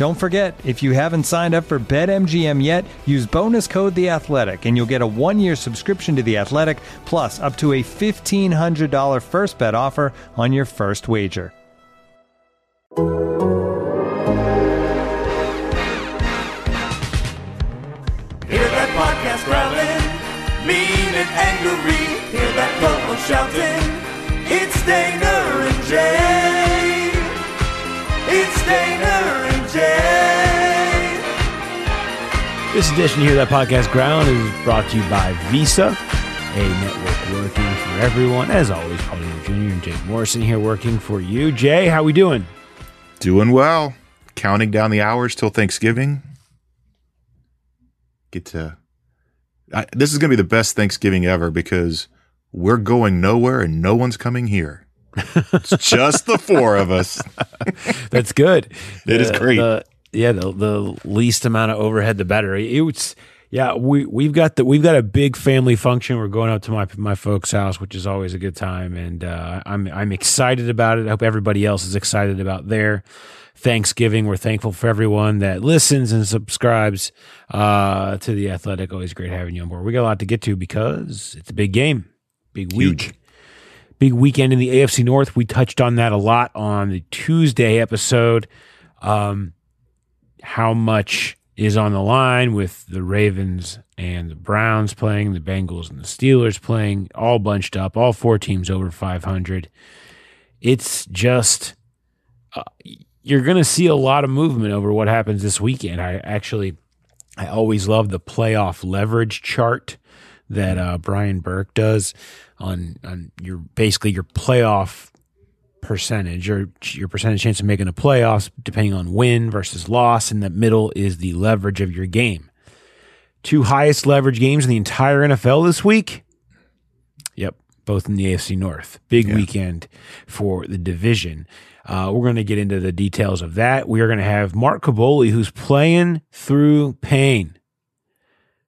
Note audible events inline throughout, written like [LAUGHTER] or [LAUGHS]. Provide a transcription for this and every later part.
Don't forget, if you haven't signed up for BetMGM yet, use bonus code The Athletic, and you'll get a one-year subscription to The Athletic, plus up to a fifteen hundred dollar first bet offer on your first wager. Hear that podcast growling, mean and angry. Hear that promo shouting. It's This edition here, that podcast ground is brought to you by Visa, a network working for everyone. As always, Paul Jr. and Jay Morrison here working for you. Jay, how are we doing? Doing well. Counting down the hours till Thanksgiving. Get to. I, this is going to be the best Thanksgiving ever because we're going nowhere and no one's coming here. It's just the four of us. [LAUGHS] That's good. It is great. the- yeah, the the least amount of overhead, the better. It's yeah, we we've got the we've got a big family function. We're going up to my my folks' house, which is always a good time, and uh, I'm I'm excited about it. I hope everybody else is excited about their Thanksgiving. We're thankful for everyone that listens and subscribes uh, to the Athletic. Always great having you on board. We got a lot to get to because it's a big game, big week Huge. big weekend in the AFC North. We touched on that a lot on the Tuesday episode. Um, how much is on the line with the Ravens and the Browns playing, the Bengals and the Steelers playing, all bunched up, all four teams over 500. It's just, uh, you're going to see a lot of movement over what happens this weekend. I actually, I always love the playoff leverage chart that uh, Brian Burke does on on your basically your playoff percentage or your percentage chance of making the playoffs depending on win versus loss and the middle is the leverage of your game. Two highest leverage games in the entire NFL this week? Yep both in the AFC North. Big weekend for the division. Uh, we're going to get into the details of that. We are going to have Mark Kaboly who's playing through pain.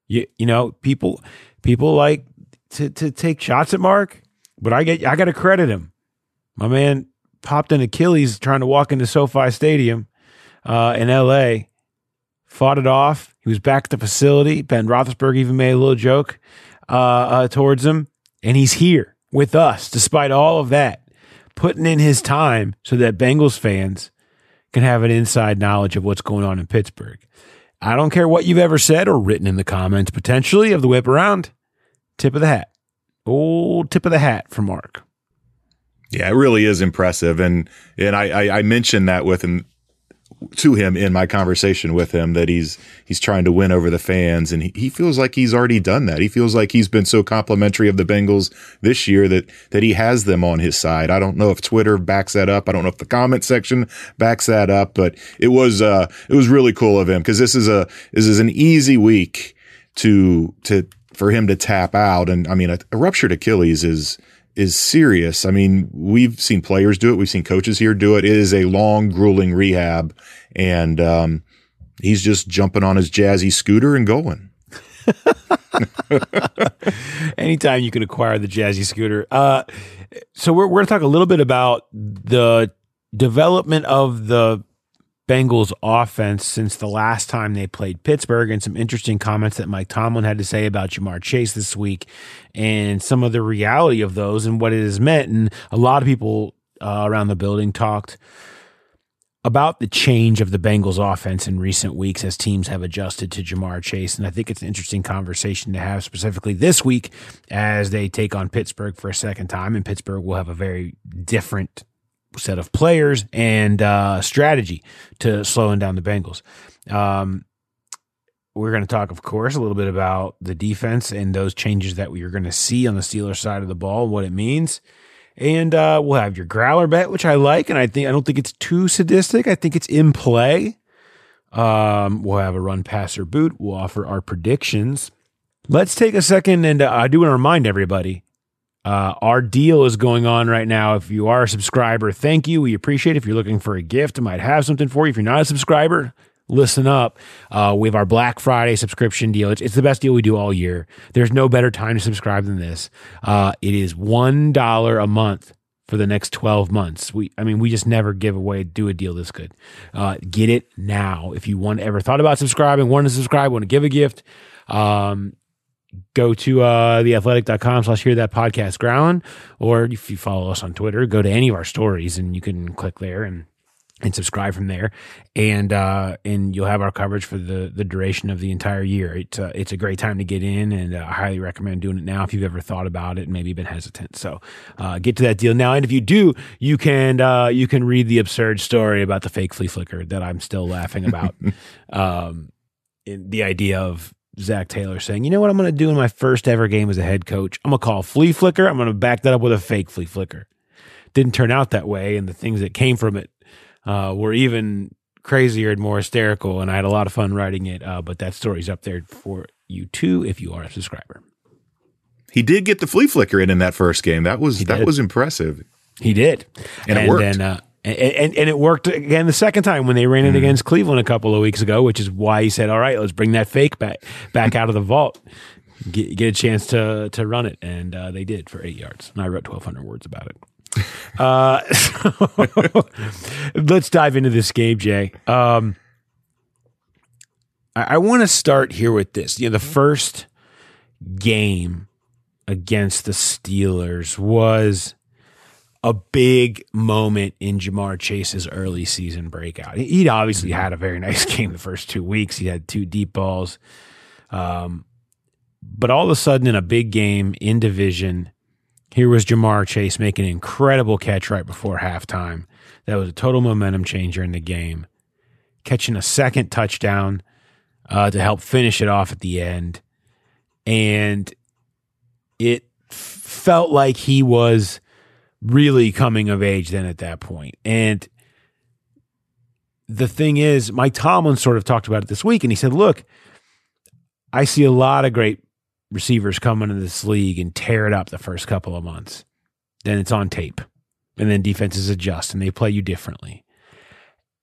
You, you know people people like to, to take shots at Mark but I get I got to credit him my man popped an Achilles trying to walk into SoFi Stadium uh, in LA, fought it off. He was back at the facility. Ben Roethlisberger even made a little joke uh, uh, towards him, and he's here with us despite all of that, putting in his time so that Bengals fans can have an inside knowledge of what's going on in Pittsburgh. I don't care what you've ever said or written in the comments potentially of the whip around. Tip of the hat. Old tip of the hat for Mark. Yeah, it really is impressive, and and I, I I mentioned that with him to him in my conversation with him that he's he's trying to win over the fans, and he, he feels like he's already done that. He feels like he's been so complimentary of the Bengals this year that that he has them on his side. I don't know if Twitter backs that up. I don't know if the comment section backs that up, but it was uh it was really cool of him because this is a this is an easy week to to for him to tap out, and I mean a, a ruptured Achilles is is serious. I mean, we've seen players do it. We've seen coaches here do it. It is a long, grueling rehab. And, um, he's just jumping on his jazzy scooter and going. [LAUGHS] anytime you can acquire the Jazzy scooter. Uh, so we're, we're going to talk a little bit about the development of the Bengals offense since the last time they played Pittsburgh and some interesting comments that Mike Tomlin had to say about Ja'Marr Chase this week and some of the reality of those and what it has meant. And a lot of people uh, around the building talked about the change of the Bengals offense in recent weeks as teams have adjusted to Ja'Marr Chase. And I think it's an interesting conversation to have specifically this week as they take on Pittsburgh for a second time. And Pittsburgh will have a very different set of players and uh, strategy to slowing down the Bengals. Um, we're going to talk, of course, a little bit about the defense and those changes that we are going to see on the Steelers side of the ball, what it means. And uh, we'll have your growler bet, which I like, and I think I don't think it's too sadistic. I think it's in play. Um, we'll have a run passer boot. We'll offer our predictions. Let's take a second, and uh, I do want to remind everybody uh, our deal is going on right now. If you are a subscriber, thank you. We appreciate it. If you're looking for a gift, I might have something for you. If you're not a subscriber, listen up. Uh, we have our Black Friday subscription deal. It's, it's, the best deal we do all year. There's no better time to subscribe than this. Uh, it is one dollar a month for the next 12 months. We, I mean, we just never give away, do a deal this good. Uh, get it now. If you want, ever thought about subscribing, want to subscribe, want to give a gift, um, go to uh, theathletic.com slash hear that podcast growling, or if you follow us on Twitter, go to any of our stories and you can click there and and subscribe from there, and uh, and you'll have our coverage for the the duration of the entire year. It's uh, it's a great time to get in, and uh, I highly recommend doing it now if you've ever thought about it and maybe been hesitant. So uh, get to that deal now, and if you do, you can uh, you can read the absurd story about the fake flea flicker that I'm still laughing about. [LAUGHS] um, in the idea of Zac Taylor saying, you know what I'm going to do in my first ever game as a head coach? I'm going to call flea flicker. I'm going to back that up with a fake flea flicker. Didn't turn out that way, and the things that came from it uh, were even crazier and more hysterical. And I had a lot of fun writing it. Uh, but that story's up there for you too if you are a subscriber. He did get the flea flicker in in that first game. That was that was impressive. He did, and, and it worked. Then, uh, and, and, and, it worked again the second time when they ran it mm. against Cleveland a couple of weeks ago, which is why he said, "All right, let's bring that fake back back out of the vault, get, get a chance to to run it," and uh, they did for eight yards. And I wrote twelve hundred words about it. [LAUGHS] Uh, so [LAUGHS] let's dive into this game, Jay. Um, I, I want to start here with this. You know, the first game against the Steelers was a big moment in Ja'Marr Chase's early season breakout. He'd obviously had a very [LAUGHS] nice game the first two weeks. He had two deep balls. Um, but all of a sudden, in a big game in division, here was Ja'Marr Chase making an incredible catch right before halftime. That was a total momentum changer in the game. Catching a second touchdown uh, to help finish it off at the end. And it felt like he was really coming of age then at that point. And the thing is, Mike Tomlin sort of talked about it this week, and he said, Look, I see a lot of great receivers come into this league and tear it up the first couple of months. Then it's on tape. And then defenses adjust and they play you differently.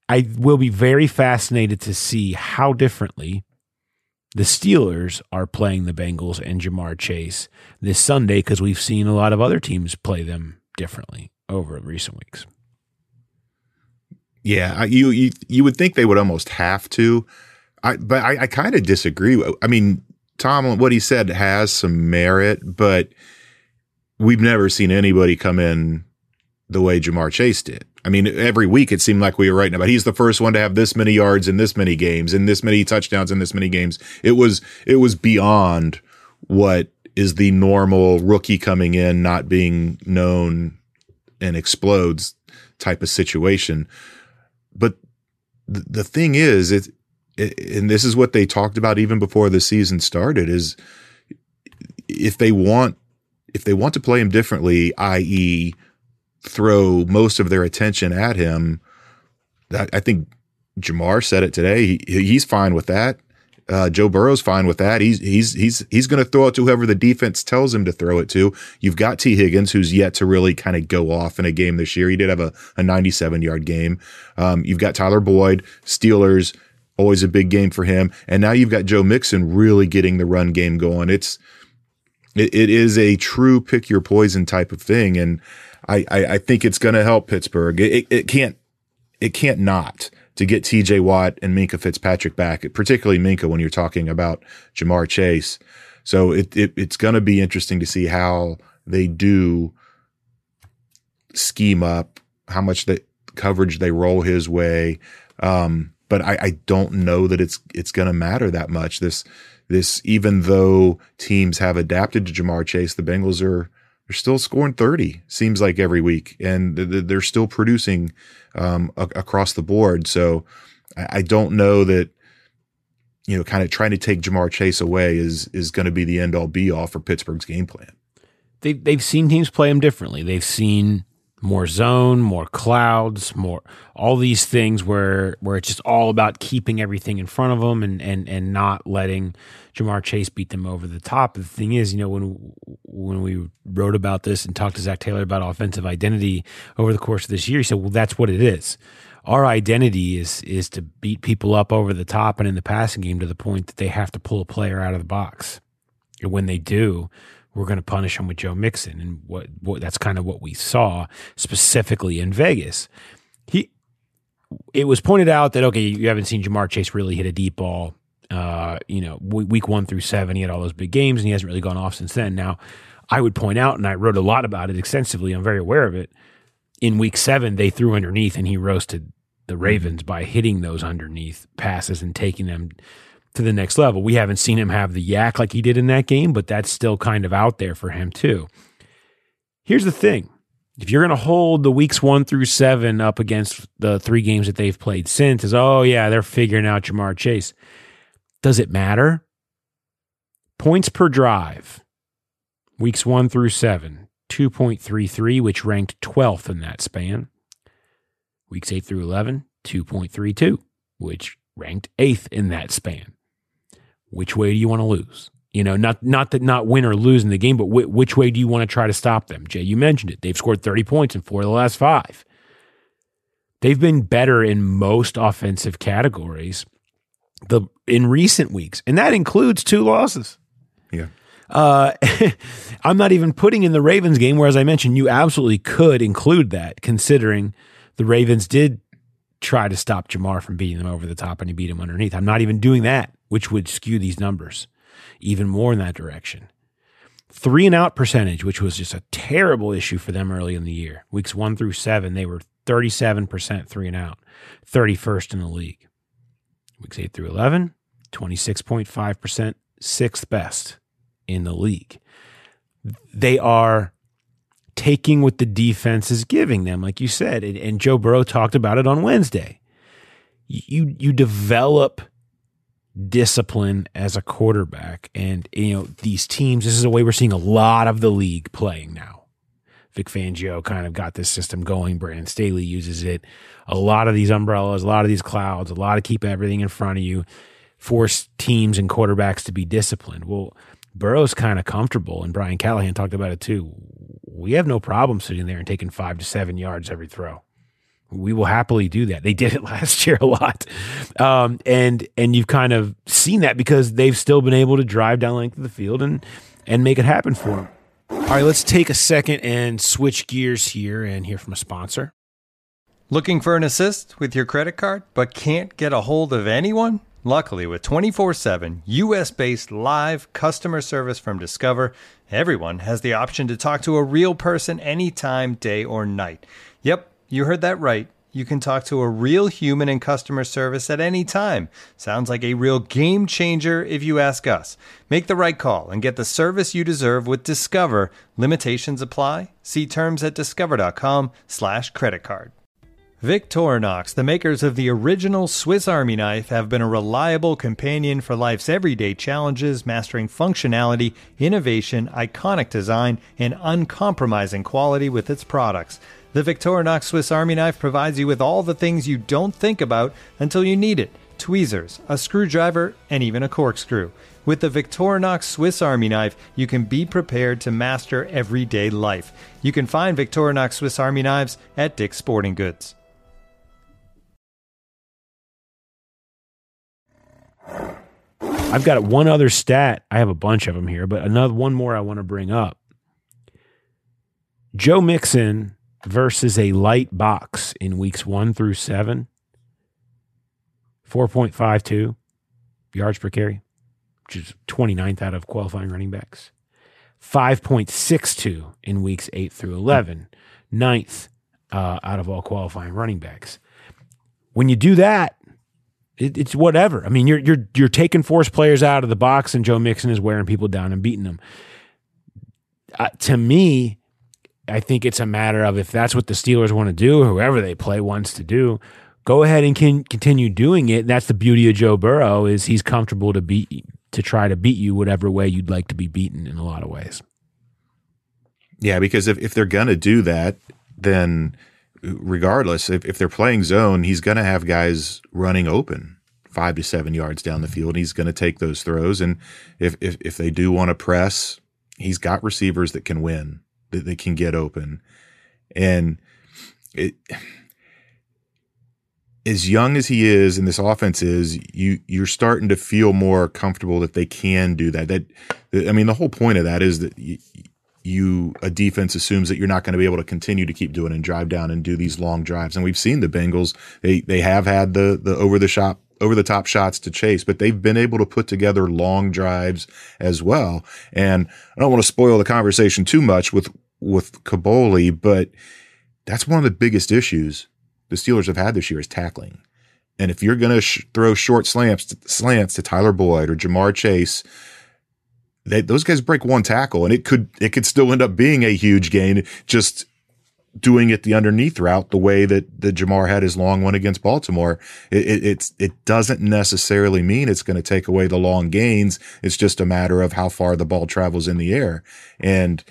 I will be very fascinated to see how differently the Steelers are playing the Bengals and Ja'Marr Chase this Sunday because we've seen a lot of other teams play them differently over recent weeks. Yeah, you you you would think they would almost have to, I, but I, I kind of disagree. I mean, Tomlin, what he said has some merit, but we've never seen anybody come in the way Ja'Marr Chase did. I mean, every week it seemed like we were writing about he's the first one to have this many yards in this many games in this many touchdowns in this many games. It was it was beyond what is the normal rookie coming in not being known and explodes type of situation. But th- the thing is, it and this is what they talked about even before the season started is if they want if they want to play him differently, i.e., throw most of their attention at him, I think Ja'Marr said it today. He, he's fine with that. Uh, Joe Burrow's fine with that. He's he's he's he's going to throw it to whoever the defense tells him to throw it to. You've got Tee Higgins, who's yet to really kind of go off in a game this year. He did have a, a 97 yard game. Um, you've got Tyler Boyd, Steelers always a big game for him. And now you've got Joe Mixon really getting the run game going. It's it, it is a true pick your poison type of thing, and I I, I think it's going to help Pittsburgh. It, it can't it can't not to get T.J. Watt and Minkah Fitzpatrick back, particularly Minkah when you're talking about Ja'Marr Chase. So it, it it's going to be interesting to see how they do scheme up how much they coverage they roll his way. Um, but I, I don't know that it's it's going to matter that much. This this even though teams have adapted to Ja'Marr Chase, the Bengals are they're still scoring 30 seems like every week and they're still producing um, across the board. So I don't know that you know kind of trying to take Ja'Marr Chase away is is going to be the end all be all for Pittsburgh's game plan. They they've seen teams play him differently. They've seen more zone, more clouds, more all these things where where it's just all about keeping everything in front of them and and and not letting Ja'Marr Chase beat them over the top. The thing is, you know, when when we wrote about this and talked to Zac Taylor about offensive identity over the course of this year, he said, "Well, that's what it is. Our identity is is to beat people up over the top and in the passing game to the point that they have to pull a player out of the box. And when they do." We're going to punish him with Joe Mixon, and what, what that's kind of what we saw specifically in Vegas. He, it was pointed out that okay, you haven't seen Ja'Marr Chase really hit a deep ball. Uh, you know, week one through seven, he had all those big games, and he hasn't really gone off since then. Now, I would point out, and I wrote a lot about it extensively. I'm very aware of it. In week seven, they threw underneath, and he roasted the Ravens by hitting those underneath passes and taking them to the next level. We haven't seen him have the YAC like he did in that game, but that's still kind of out there for him too. Here's the thing. If you're going to hold the weeks one through seven up against the three games that they've played since, is oh, yeah, they're figuring out Ja'Marr Chase. Does it matter? Points per drive, weeks one through seven, 2.33, which ranked 12th in that span. Weeks eight through 11, 2.32, which ranked eighth in that span which way do you want to lose? You know, not not that not win or lose in the game, but wh- which way do you want to try to stop them? Jay, you mentioned it. They've scored 30 points in four of the last five. They've been better in most offensive categories the in recent weeks, and that includes two losses. Yeah. Uh, [LAUGHS] I'm not even putting in the Ravens game, where, as I mentioned, you absolutely could include that, considering the Ravens did try to stop Ja'Marr from beating them over the top and he beat him underneath. I'm not even doing that which would skew these numbers even more in that direction. Three and out percentage, which was just a terrible issue for them early in the year. Weeks one through seven, they were 37% three and out, 31st in the league. Weeks eight through 11, 26.5%, sixth best in the league. They are taking what the defense is giving them, like you said, and, Joe Burrow talked about it on Wednesday. You you develop discipline as a quarterback. And, you know, these teams, this is a way we're seeing a lot of the league playing now. Vic Fangio kind of got this system going. Brandon Staley uses it. A lot of these umbrellas, a lot of these clouds, a lot of keep everything in front of you, force teams and quarterbacks to be disciplined. Well, Burrow's kind of comfortable, and Brian Callahan talked about it too. We have no problem sitting there and taking five to seven yards every throw we will happily do that. They did it [LAUGHS] last year a lot, um, and and you've kind of seen that because they've still been able to drive down length of the field and and make it happen for them. All right, let's take a second and switch gears here and hear from a sponsor. Looking for an assist with your credit card, but can't get a hold of anyone? Luckily, with 24 7 US based live customer service from Discover, everyone has the option to talk to a real person anytime, day or night. Yep. You heard that right. You can talk to a real human in customer service at any time. Sounds like a real game changer if you ask us. Make the right call and get the service you deserve with Discover. Limitations apply. See terms at discover.com/slash credit card. Victorinox, the makers of the original Swiss Army knife, have been a reliable companion for life's everyday challenges, mastering functionality, innovation, iconic design, and uncompromising quality with its products. The Victorinox Swiss Army knife provides you with all the things you don't think about until you need it tweezers, a screwdriver, and even a corkscrew. With the Victorinox Swiss Army knife, you can be prepared to master everyday life. You can find Victorinox Swiss Army knives at Dick's Sporting Goods. I've got one other stat. I have a bunch of them here, but another one more I want to bring up. Joe Mixon versus a light box in weeks one through seven. 4.52 yards per carry, which is 29th out of qualifying running backs. 5.62 in weeks 8 through 11, ninth uh, out of all qualifying running backs. When you do that, it, it's whatever. I mean, you're you're you're taking force players out of the box, and Joe Mixon is wearing people down and beating them. Uh, to me, I think it's a matter of if that's what the Steelers want to do, whoever they play wants to do. Go ahead and can continue doing it. That's the beauty of Joe Burrow is he's comfortable to beat to try to beat you whatever way you'd like to be beaten in a lot of ways. Yeah, because if, if they're gonna do that, then regardless, if, if they're playing zone, he's gonna have guys running open five to seven yards down the field. He's gonna take those throws. And if if, if they do want to press, he's got receivers that can win, that they can get open. And it as young as he is and this offense is, you you're starting to feel more comfortable that they can do that. That I mean, the whole point of that is that you, you a defense assumes that you're not going to be able to continue to keep doing and drive down and do these long drives. And we've seen the Bengals; they they have had the the over the shop over the top shots to chase, but they've been able to put together long drives as well. And I don't want to spoil the conversation too much with with Kaboly, but that's one of the biggest issues the Steelers have had this year is tackling. And if you're going to sh- throw short slants slants to Tyler Boyd or Ja'Marr Chase, they, those guys break one tackle, and it could it could still end up being a huge gain. Just doing it the underneath route, the way that the Ja'Marr had his long one against Baltimore, it, it, it's it doesn't necessarily mean it's going to take away the long gains. It's just a matter of how far the ball travels in the air, and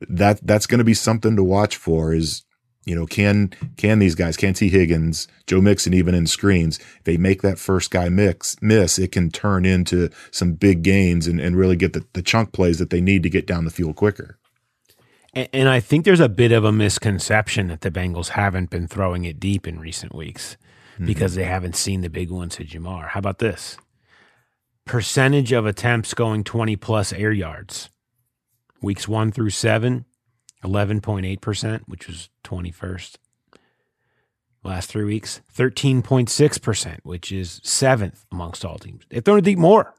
that that's going to be something to watch for. Is you know, can can these guys, can Tee Higgins, Joe Mixon, even in screens, if they make that first guy mix miss, it can turn into some big gains and, and really get the, the chunk plays that they need to get down the field quicker. And, and I think there's a bit of a misconception that the Bengals haven't been throwing it deep in recent weeks mm-hmm. because they haven't seen the big ones to Ja'Marr. How about this? Percentage of attempts going 20 plus air yards. Weeks one through seven, 11.8%, which was 21st. Last three weeks, 13.6%, which is seventh amongst all teams. They've thrown it deep more.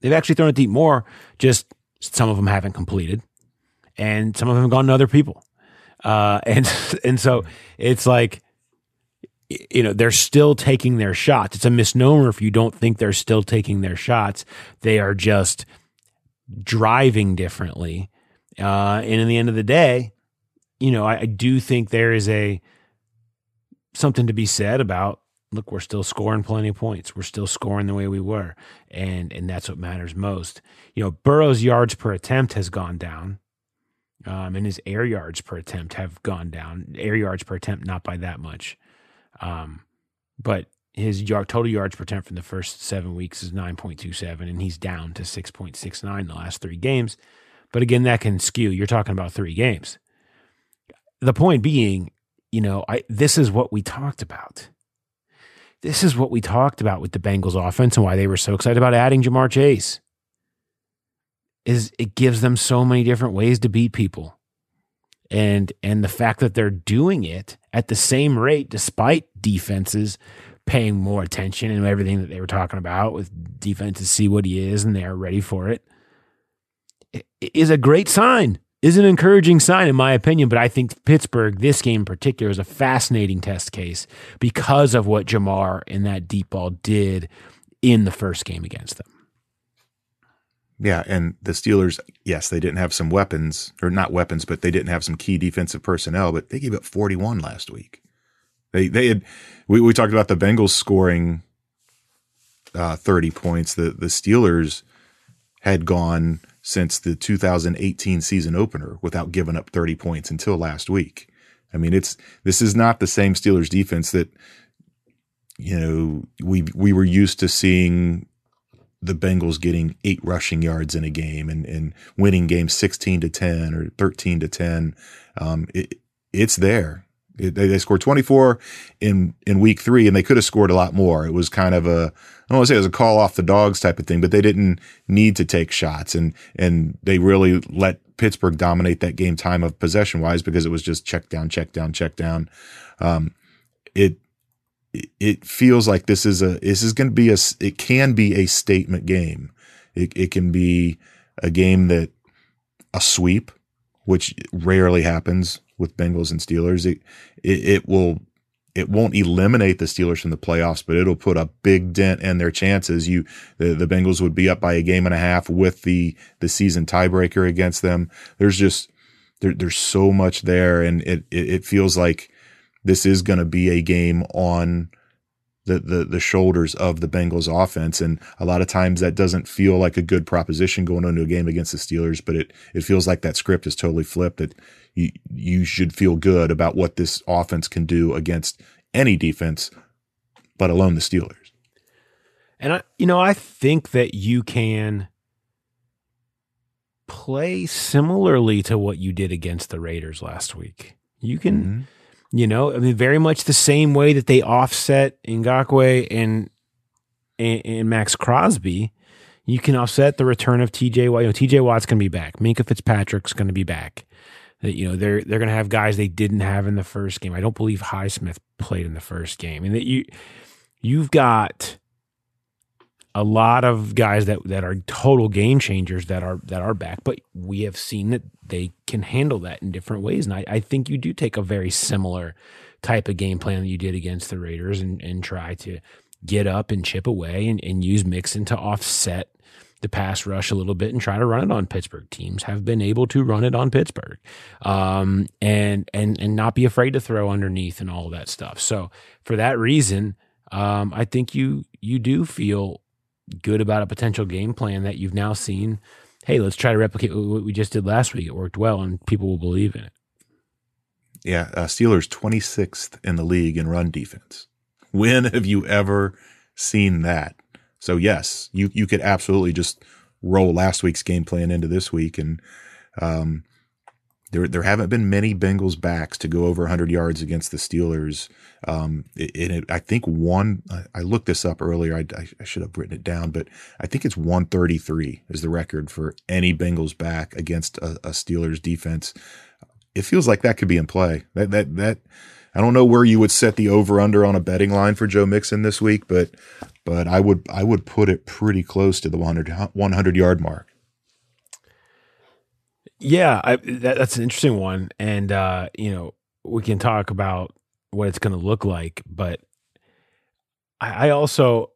They've actually thrown it deep more, just some of them haven't completed, and some of them have gone to other people. Uh, [LAUGHS] and and so it's like, you know, they're still taking their shots. It's a misnomer if you don't think they're still taking their shots. They are just driving differently uh, and in the end of the day, you know, I, I do think there is a something to be said about look, we're still scoring plenty of points. We're still scoring the way we were. And and that's what matters most. You know, Burrow's yards per attempt has gone down. Um, and his air yards per attempt have gone down. Air yards per attempt, not by that much. Um, but his yard, total yards per attempt from the first seven weeks is 9.27, and he's down to 6.69 the last three games. But again, that can skew. You're talking about three games. The point being, you know, I this is what we talked about. This is what we talked about with the Bengals offense and why they were so excited about adding Ja'Marr Chase. Is it gives them so many different ways to beat people. And and the fact that they're doing it at the same rate despite defenses paying more attention and everything that they were talking about with defenses see what he is and they're ready for it is a great sign, is an encouraging sign, in my opinion. But I think Pittsburgh, this game in particular, is a fascinating test case because of what Ja'Marr and that deep ball did in the first game against them. Yeah, and the Steelers, yes, they didn't have some weapons, or not weapons, but they didn't have some key defensive personnel, but they gave up 41 last week. They they had we, we talked about the Bengals scoring uh, 30 points. The the Steelers had gone since the 2018 season opener without giving up 30 points until last week. I mean, it's this is not the same Steelers defense that you know we we were used to seeing the Bengals getting eight rushing yards in a game and, and winning games 16 to 10 or 13 to 10. Um, it, it's there. It, they, they scored 24 in, in week three and they could have scored a lot more. It was kind of a, I don't want to say it was a call off the dogs type of thing, but they didn't need to take shots and, and they really let Pittsburgh dominate that game time of possession wise because it was just check down, check down, check down. Um, it, it feels like this is a, this is going to be a, it can be a statement game. It, it can be a game that a sweep, which rarely happens with Bengals and Steelers. It, it, it will it won't eliminate the Steelers from the playoffs, but it'll put a big dent in their chances. You the, the Bengals would be up by a game and a half with the the season tiebreaker against them. There's just there, there's so much there, and it it, it feels like this is going to be a game on the, the the shoulders of the Bengals offense. And a lot of times that doesn't feel like a good proposition going into a game against the Steelers, but it it feels like that script is totally flipped that you you should feel good about what this offense can do against any defense, let alone the Steelers. And I, you know, I think that you can play similarly to what you did against the Raiders last week. You can, mm-hmm. You know, I mean, very much the same way that they offset Ngakoue and, and, and Maxx Crosby. You can offset the return of TJ. You know, TJ Watt's going to be back. Minkah Fitzpatrick's going to be back you know they're they're going to have guys they didn't have in the first game. I don't believe Highsmith played in the first game, and that you you've got a lot of guys that that are total game changers that are that are back, but we have seen that they can handle that in different ways, and I, I think you do take a very similar type of game plan that you did against the Raiders and and try to get up and chip away and, and use Mixon to offset the pass rush a little bit and try to run it on Pittsburgh. Teams have been able to run it on Pittsburgh, um, and and and not be afraid to throw underneath and all of that stuff. So for that reason, um, I think you you do feel good about a potential game plan that you've now seen. Hey, let's try to replicate what we just did last week. It worked well, and people will believe in it. Yeah, uh, Steelers 26th in the league in run defense. When have you ever seen that? So yes, you you could absolutely just roll last week's game plan into this week, and um, there there haven't been many Bengals backs to go over 100 yards against the Steelers. Um, it, it, I think one I looked this up earlier. I, I, should have written it down, but I think it's 133 is the record for any Bengals back against a, a Steelers defense. It feels like that could be in play. That that that I don't know where you would set the over under on a betting line for Joe Mixon this week, but but I would I would put it pretty close to the 100, 100 yard mark. Yeah, I, that, that's an interesting one, and uh, you know we can talk about what it's going to look like, but I, I also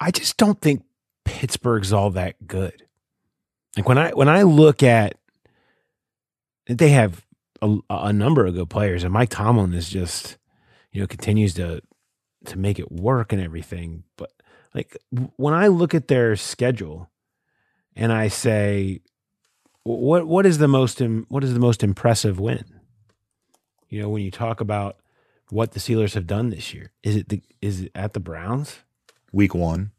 I just don't think Pittsburgh's all that good. Like when I when I look at they have a, a number of good players, and Mike Tomlin is just you know continues to to make it work and everything. But like when I look at their schedule and I say, what what is the most what is the most impressive win? You know, when you talk about what the Steelers have done this year, is it the, is it at the Browns? Week one.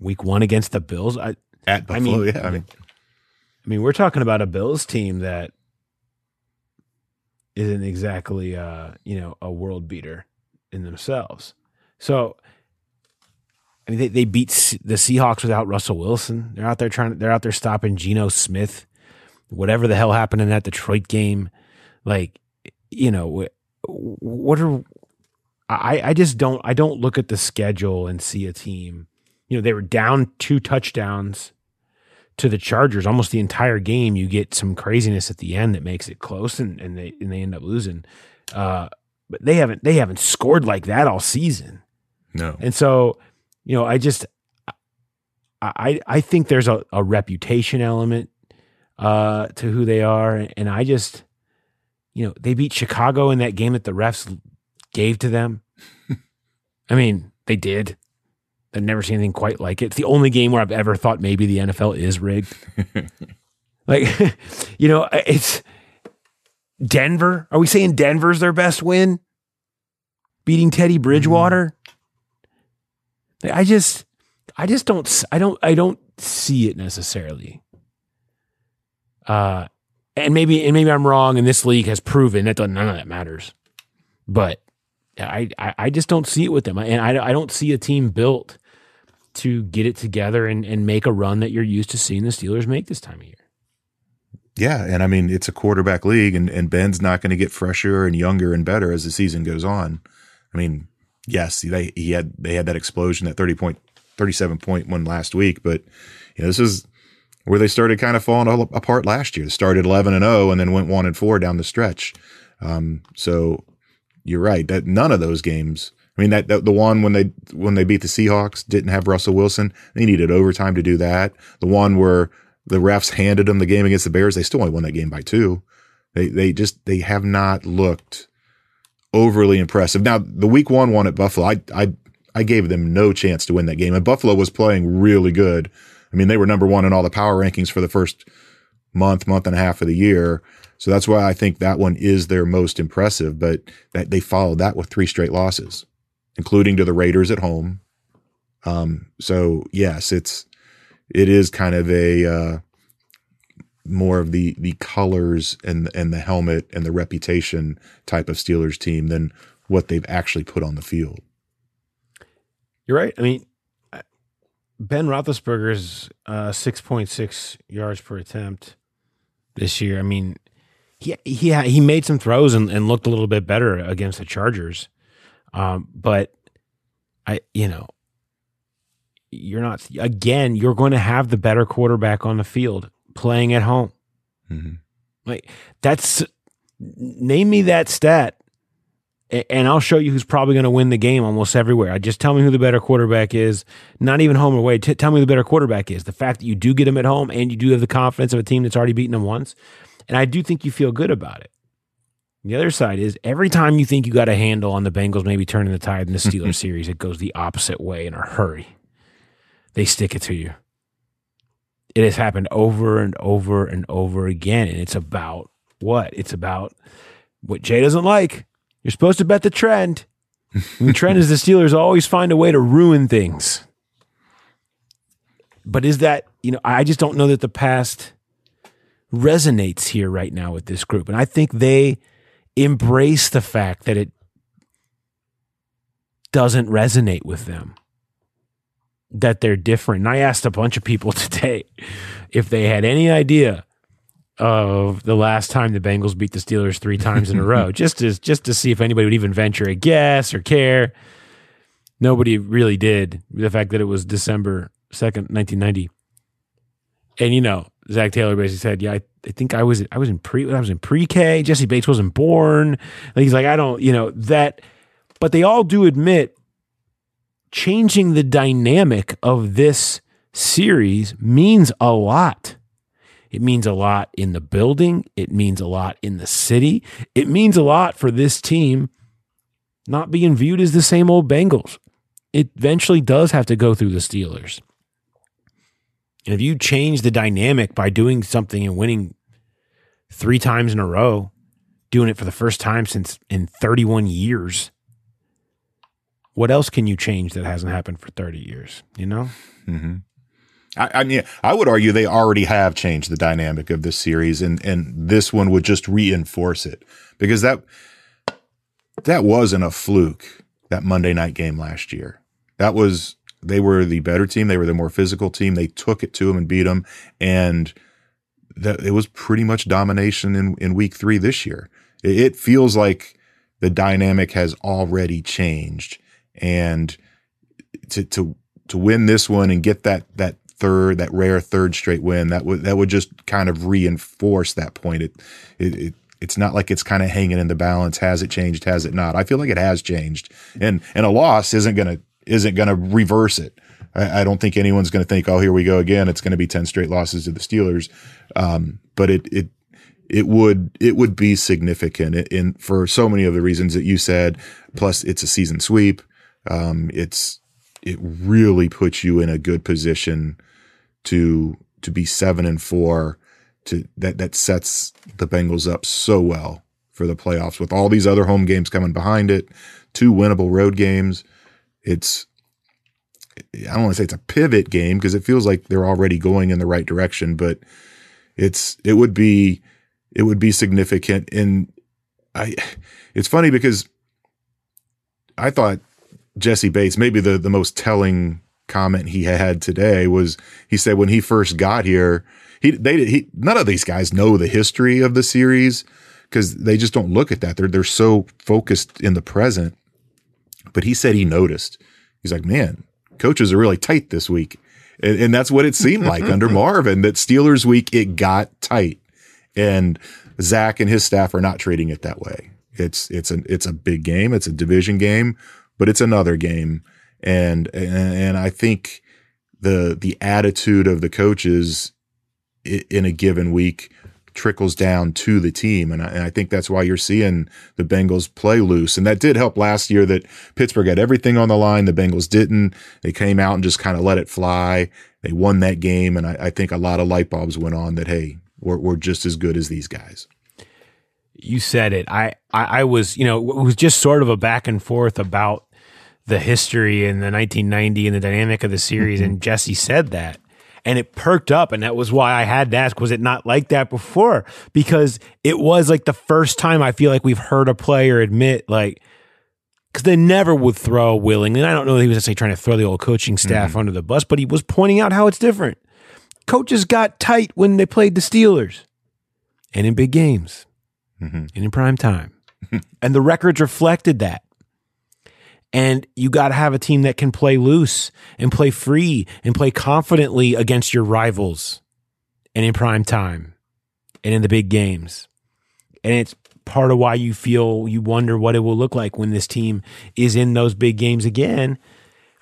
Week one against the Bills. I, at Buffalo, I mean, yeah. I mean, I mean, we're talking about a Bills team that isn't exactly, uh, you know, a world beater in themselves. So, I mean, they, they beat the Seahawks without Russell Wilson. They're out there trying. To, they're out there stopping Geno Smith. Whatever the hell happened in that Detroit game, like you know, what are I? I just don't. I don't look at the schedule and see a team. You know, they were down two touchdowns to the Chargers almost the entire game. You get some craziness at the end that makes it close, and, and they and they end up losing. Uh, but they haven't they haven't scored like that all season. No. And so, you know, I just I I think there's a, a reputation element uh, to who they are, and I just you know they beat Chicago in that game that the refs gave to them. [LAUGHS] I mean, they did. I've never seen anything quite like it. It's the only game where I've ever thought maybe the NFL is rigged. [LAUGHS] like, [LAUGHS] you know, it's Denver? Are we saying Denver's their best win? Beating Teddy Bridgewater? I just I just don't I don't I don't see it necessarily. Uh and maybe and maybe I'm wrong and this league has proven that none of that matters. But I, I, I just don't see it with them. And I, I don't see a team built to get it together and, and make a run that you're used to seeing the Steelers make this time of year. Yeah, and I mean it's a quarterback league, and, and Ben's not going to get fresher and younger and better as the season goes on. I mean, yes, they he had they had that explosion, that thirty point, thirty seven point one last week, but you know this is where they started kind of falling all apart last year. They started 11 and 0 and then went 1 and 4 down the stretch. Um, so you're right that none of those games. I mean that, that the one when they when they beat the Seahawks didn't have Russell Wilson. They needed overtime to do that. The one where the refs handed them the game against the Bears, they still only won that game by two. They they just they have not looked overly impressive. Now the week one one at Buffalo, I I I gave them no chance to win that game, and Buffalo was playing really good. I mean, they were number one in all the power rankings for the first month, month and a half of the year. So that's why I think that one is their most impressive. But that they followed that with three straight losses, including to the Raiders at home. Um, so yes, it's it is kind of a uh, more of the the colors and and the helmet and the reputation type of Steelers team than what they've actually put on the field. You're right. I mean, Ben Roethlisberger's uh, six point six yards per attempt this year. I mean, he he he made some throws and, and looked a little bit better against the Chargers, um, but I you know you're not again you're going to have the better quarterback on the field playing at home. Mm-hmm. Like that's name me that stat, and I'll show you who's probably going to win the game almost everywhere. I just tell me who the better quarterback is. Not even home or away. T- tell me who the better quarterback is. The fact that you do get him at home and you do have the confidence of a team that's already beaten them once, and I do think you feel good about it. The other side is every time you think you got a handle on the Bengals, maybe turning the tide in the Steelers [LAUGHS] series, it goes the opposite way in a hurry. They stick it to you it has happened over and over and over again. And it's about what? It's about what Jay doesn't like. You're supposed to bet the trend. The trend is the Steelers always find a way to ruin things. But is that, you know, I just don't know that the past resonates here right now with this group. And I think they embrace the fact that it doesn't resonate with them that they're different. And I asked a bunch of people [LAUGHS] today if they had any idea of the last time the Bengals beat the Steelers three times in a row, [LAUGHS] just to just to see if anybody would even venture a guess or care. Nobody really did. The fact that it was December second, nineteen ninety, and you know Zac Taylor basically said, "Yeah, I, I, think I was I was in pre I was in pre K. Jessie Bates wasn't born. Like, he's like, I don't, you know that." But they all do admit changing the dynamic of this series means a lot. It means a lot in the building. It means a lot in the city. It means a lot for this team not being viewed as the same old Bengals. It eventually does have to go through the Steelers. And if you change the dynamic by doing something and winning three times in a row, doing it for the first time since in 31 years, what else can you change that hasn't happened for 30 years? You know? Mm-hmm. I, I, mean, I would argue they already have changed the dynamic of this series, and and this one would just reinforce it because that that wasn't a fluke. That Monday night game last year, that was they were the better team. They were the more physical team. They took it to them and beat them, and that it was pretty much domination in in week three this year. It, it feels like the dynamic has already changed and to to to win this one and get that that third that rare third straight win that would that would just kind of reinforce that point. It it, it it's not like it's kind of hanging in the balance. Has it changed? Has it not? I feel like it has changed, and and a loss isn't gonna isn't gonna reverse it. I, I don't think anyone's gonna think, oh, here we go again. It's gonna be ten straight losses to the Steelers. Um, but it it it would it would be significant in for so many of the reasons that you said. Plus, it's a season sweep. Um, it's it really puts you in a good position to to be seven and four. To that that sets the Bengals up so well for the playoffs with all these other home games coming behind it, two winnable road games. It's I don't want to say it's a pivot game because it feels like they're already going in the right direction, but it's it would be it would be significant. And I it's funny because I thought Jessie Bates, maybe the, the most telling comment he had today was he said when he first got here, he they he none of these guys know the history of the series because they just don't look at that. They're they're so focused in the present. But he said he noticed. He's like, man, coaches are really tight this week. And, and that's what it seemed like [LAUGHS] under Marvin that Steelers week, it got tight. And Zac and his staff are not treating it that way. It's, it's a, it's a big game. It's a division game, but it's another game. And, and, and I think the, the attitude of the coaches in a given week trickles down to the team. And I, and I, think that's why you're seeing the Bengals play loose. And that did help last year that Pittsburgh had everything on the line. The Bengals didn't. They came out and just kind of let it fly. They won that game. And I, I, think a lot of light bulbs went on that, hey, we're, we're just as good as these guys. You said it. I, I, I was, you know, it was just sort of a back and forth about the history and the 1990 and the dynamic of the series. Mm-hmm. And Jessie said that and it perked up. And that was why I had to ask, was it not like that before? Because it was like the first time I feel like we've heard a player admit, like, because they never would throw willingly. And I don't know that he was necessarily trying to throw the old coaching staff mm-hmm. under the bus, but he was pointing out how it's different. Coaches got tight when they played the Steelers and in big games mm-hmm. and in prime time. [LAUGHS] and the records reflected that. And you got to have a team that can play loose and play free and play confidently against your rivals and in prime time and in the big games. And it's part of why you feel you wonder what it will look like when this team is in those big games again,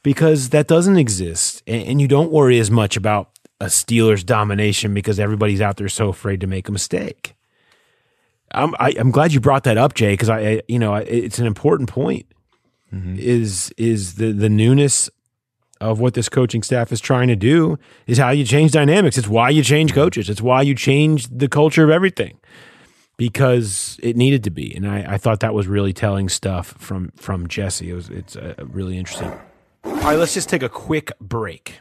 because that doesn't exist. And you don't worry as much about a Steelers domination because everybody's out there so afraid to make a mistake. I'm I, am i am glad you brought that up, Jay, because I, I, you know it's an important point mm-hmm. is is the the newness of what this coaching staff is trying to do is how you change dynamics. It's why you change mm-hmm. coaches. It's why you change the culture of everything because it needed to be. And I, I thought that was really telling stuff from from Jessie. It was it's uh, really interesting. All right, let's just take a quick break.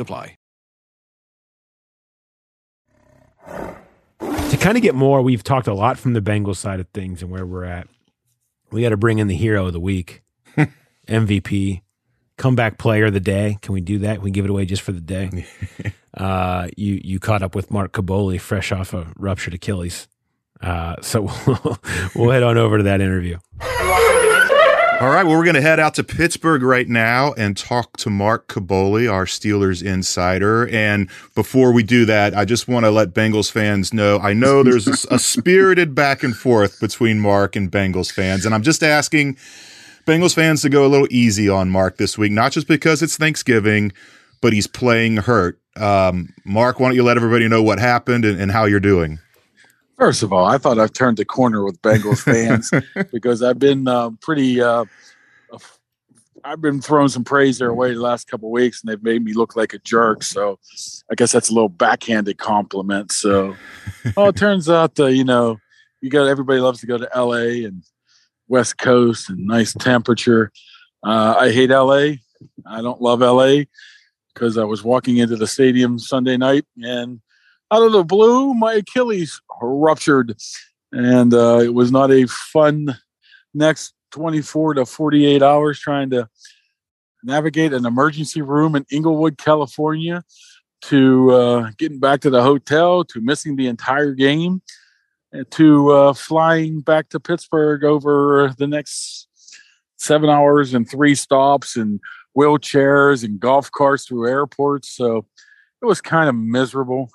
apply. To kind of get more, we've talked a lot from the Bengals side of things and where we're at. We got to bring in the hero of the week, [LAUGHS] MVP, comeback player of the day. Can we do that? Can we give it away just for the day? [LAUGHS] uh, you you caught up with Mark Kaboly, fresh off a ruptured Achilles. Uh, so [LAUGHS] we'll, we'll head on over to that interview. All right, well, we're going to head out to Pittsburgh right now and talk to Mark Kaboly, our Steelers insider. And before we do that, I just want to let Bengals fans know I know there's a, a spirited back and forth between Mark and Bengals fans. And I'm just asking Bengals fans to go a little easy on Mark this week, not just because it's Thanksgiving, but he's playing hurt. Um, Mark, why don't you let everybody know what happened and, and how you're doing? First of all, I thought I've turned the corner with Bengals fans [LAUGHS] because I've been uh, pretty. Uh, I've been throwing some praise their way the last couple weeks, and they've made me look like a jerk. So, I guess that's a little backhanded compliment. So, well, it turns out, uh, you know, you got everybody loves to go to L.A. and West Coast and nice temperature. Uh, I hate L.A. I don't love L.A. because I was walking into the stadium Sunday night and out of the blue, my Achilles ruptured, and uh, it was not a fun next 24 to 48 hours trying to navigate an emergency room in Inglewood, California, to uh, getting back to the hotel, to missing the entire game, to uh, flying back to Pittsburgh over the next seven hours and three stops and wheelchairs and golf carts through airports. So it was kind of miserable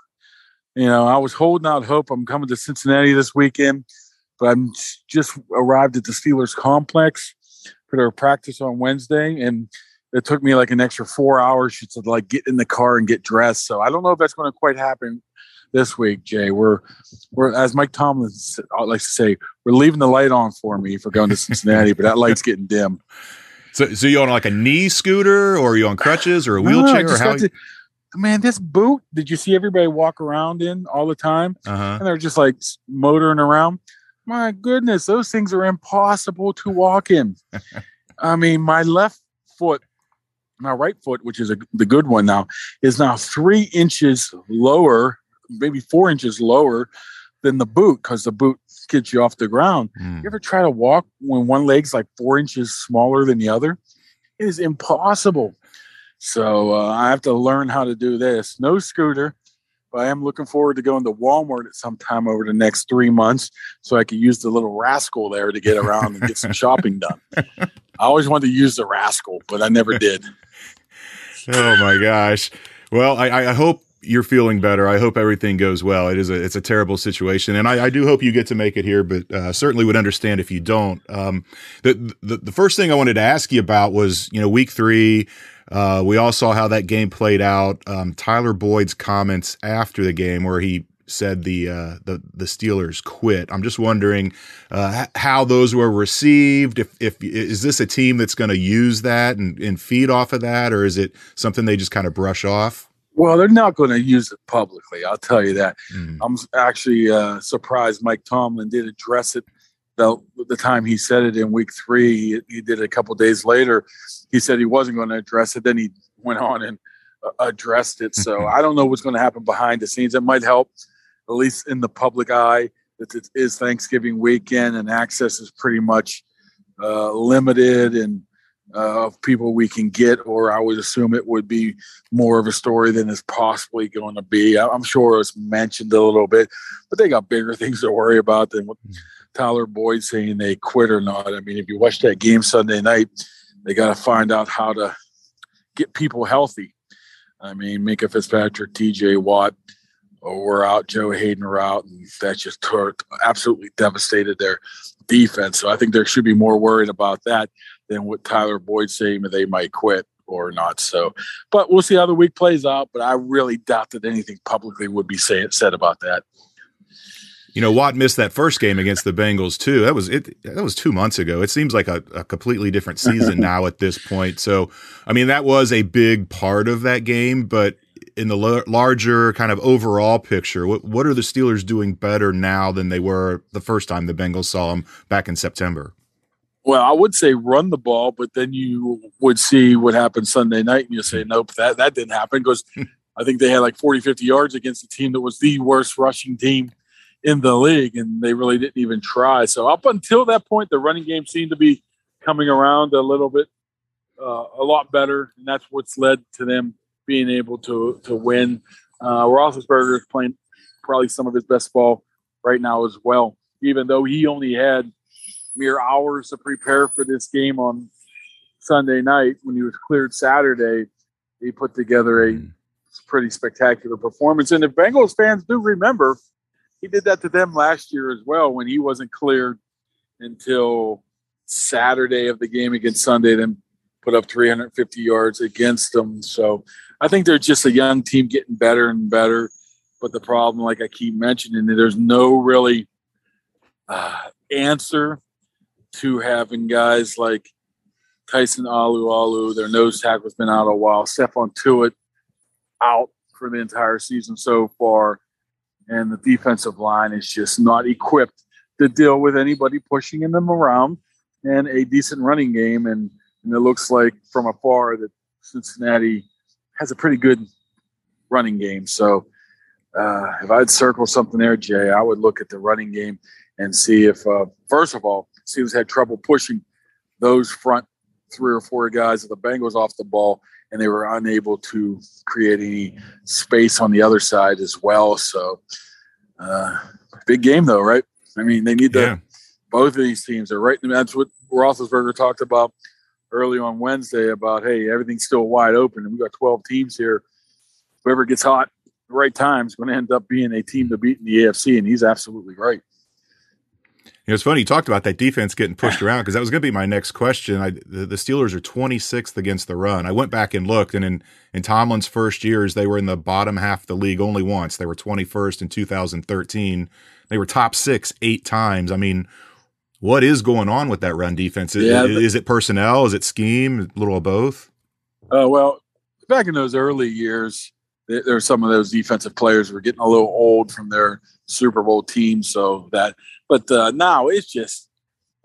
you know, I was holding out hope. I'm coming to Cincinnati this weekend, but I'm just arrived at the Steelers complex for their practice on Wednesday. And it took me like an extra four hours just to like get in the car and get dressed. So I don't know if that's going to quite happen this week, Jay. We're we're as Mike Tomlin uh, likes to say, we're leaving the light on for me for going to Cincinnati, but that light's getting dim. So, so you on like a knee scooter, or are you on crutches, or a wheelchair, No, or how? to, man, this boot. Did you see everybody walk around in all the time? uh-huh. and they're just like motoring around. My goodness, those things are impossible to walk in. [LAUGHS] I mean, my left foot, my right foot, which is a, the good one now, is now three inches lower, maybe four inches lower than the boot because the boot gets you off the ground. Mm. You ever try to walk when one leg's like four inches smaller than the other? It is impossible. So uh, I have to learn how to do this. No scooter, but I am looking forward to going to Walmart at some time over the next three months so I can use the little rascal there to get around and get some [LAUGHS] shopping done. I always wanted to use the rascal, but I never did. [LAUGHS] Oh my gosh. Well, I, I hope you're feeling better. I hope everything goes well. It is a it's a terrible situation, and I, I do hope you get to make it here. But uh, certainly would understand if you don't. Um, the, the the first thing I wanted to ask you about was you know week three. Uh, we all saw how that game played out. Um, Tyler Boyd's comments after the game, where he said the uh, the the Steelers quit. I'm just wondering uh, how those were received. If if is this a team that's going to use that and, and feed off of that, or is it something they just kind of brush off? Well, they're not going to use it publicly. I'll tell you that. Mm. I'm actually uh, surprised Mike Tomlin did address it the, the time he said it in week three. He, he did it a couple days later. He said he wasn't going to address it. Then he went on and uh, addressed it. So [LAUGHS] I don't know what's going to happen behind the scenes. It might help, at least in the public eye, that it is Thanksgiving weekend and access is pretty much uh, limited and uh, of people we can get, or I would assume it would be more of a story than it's possibly going to be. I- I'm sure it's mentioned a little bit, but they got bigger [LAUGHS] things to worry about than what Tyler Boyd saying they quit or not. I mean, if you watch that game Sunday night, they got to find out how to get people healthy. I mean, Minkah Fitzpatrick, TJ Watt, or we're out, Joe Haden are out, and that just tore, absolutely devastated their defense. So I think there should be more worried about that than what Tyler Boyd saying that they might quit or not. So, but we'll see how the week plays out. But I really doubt that anything publicly would be say, said about that. You know, Watt missed that first game against the Bengals too. That was it. That was two months ago. It seems like a, a completely different season [LAUGHS] now at this point. So, I mean, that was a big part of that game. But in the l- larger kind of overall picture, what what are the Steelers doing better now than they were the first time the Bengals saw them back in September? Well, I would say run the ball, but then you would see what happened Sunday night and you say, nope, that, that didn't happen because I think they had like 40, 50 yards against a team that was the worst rushing team in the league, and they really didn't even try. So up until that point, the running game seemed to be coming around a little bit, uh, a lot better, and that's what's led to them being able to to win. Uh, Roethlisberger is playing probably some of his best ball right now as well, even though he only had mere hours to prepare for this game on Sunday night when he was cleared Saturday. He put together a pretty spectacular performance. And if Bengals fans do remember, he did that to them last year as well when he wasn't cleared until Saturday of the game against Sunday, then put up 350 yards against them. So I think they're just a young team getting better and better. But the problem, like I keep mentioning, there's no really uh, answer to having guys like Tyson Alualu, their nose tackle's been out a while. Stephon Tuitt out for the entire season so far. And the defensive line is just not equipped to deal with anybody pushing in them around and a decent running game. And, and it looks like from afar that Cincinnati has a pretty good running game. So uh, if I'd circle something there, Jay, I would look at the running game and see if, uh, first of all, Steelers had trouble pushing those front three or four guys of the Bengals off the ball, and they were unable to create any space on the other side as well. So, uh, big game though, right? I mean, they need the Yeah. both of these teams are right. That's what Roethlisberger talked about early on Wednesday about hey, everything's still wide open, and we got 12 teams here. Whoever gets hot the right time is going to end up being a team to beat in the AFC, and he's absolutely right. Know, it's funny you talked about that defense getting pushed [LAUGHS] around because that was going to be my next question. I, the, the Steelers are 26th against the run. I went back and looked, and in in Tomlin's first years, they were in the bottom half of the league only once. They were 21st in 2013. They were top six eight times. I mean, what is going on with that run defense? Is, Yeah, is, it personnel? Is it scheme? A little of both. Uh, well, back in those early years, there, were some of those defensive players who were getting a little old from their Super Bowl teams. So that, but uh, now it's just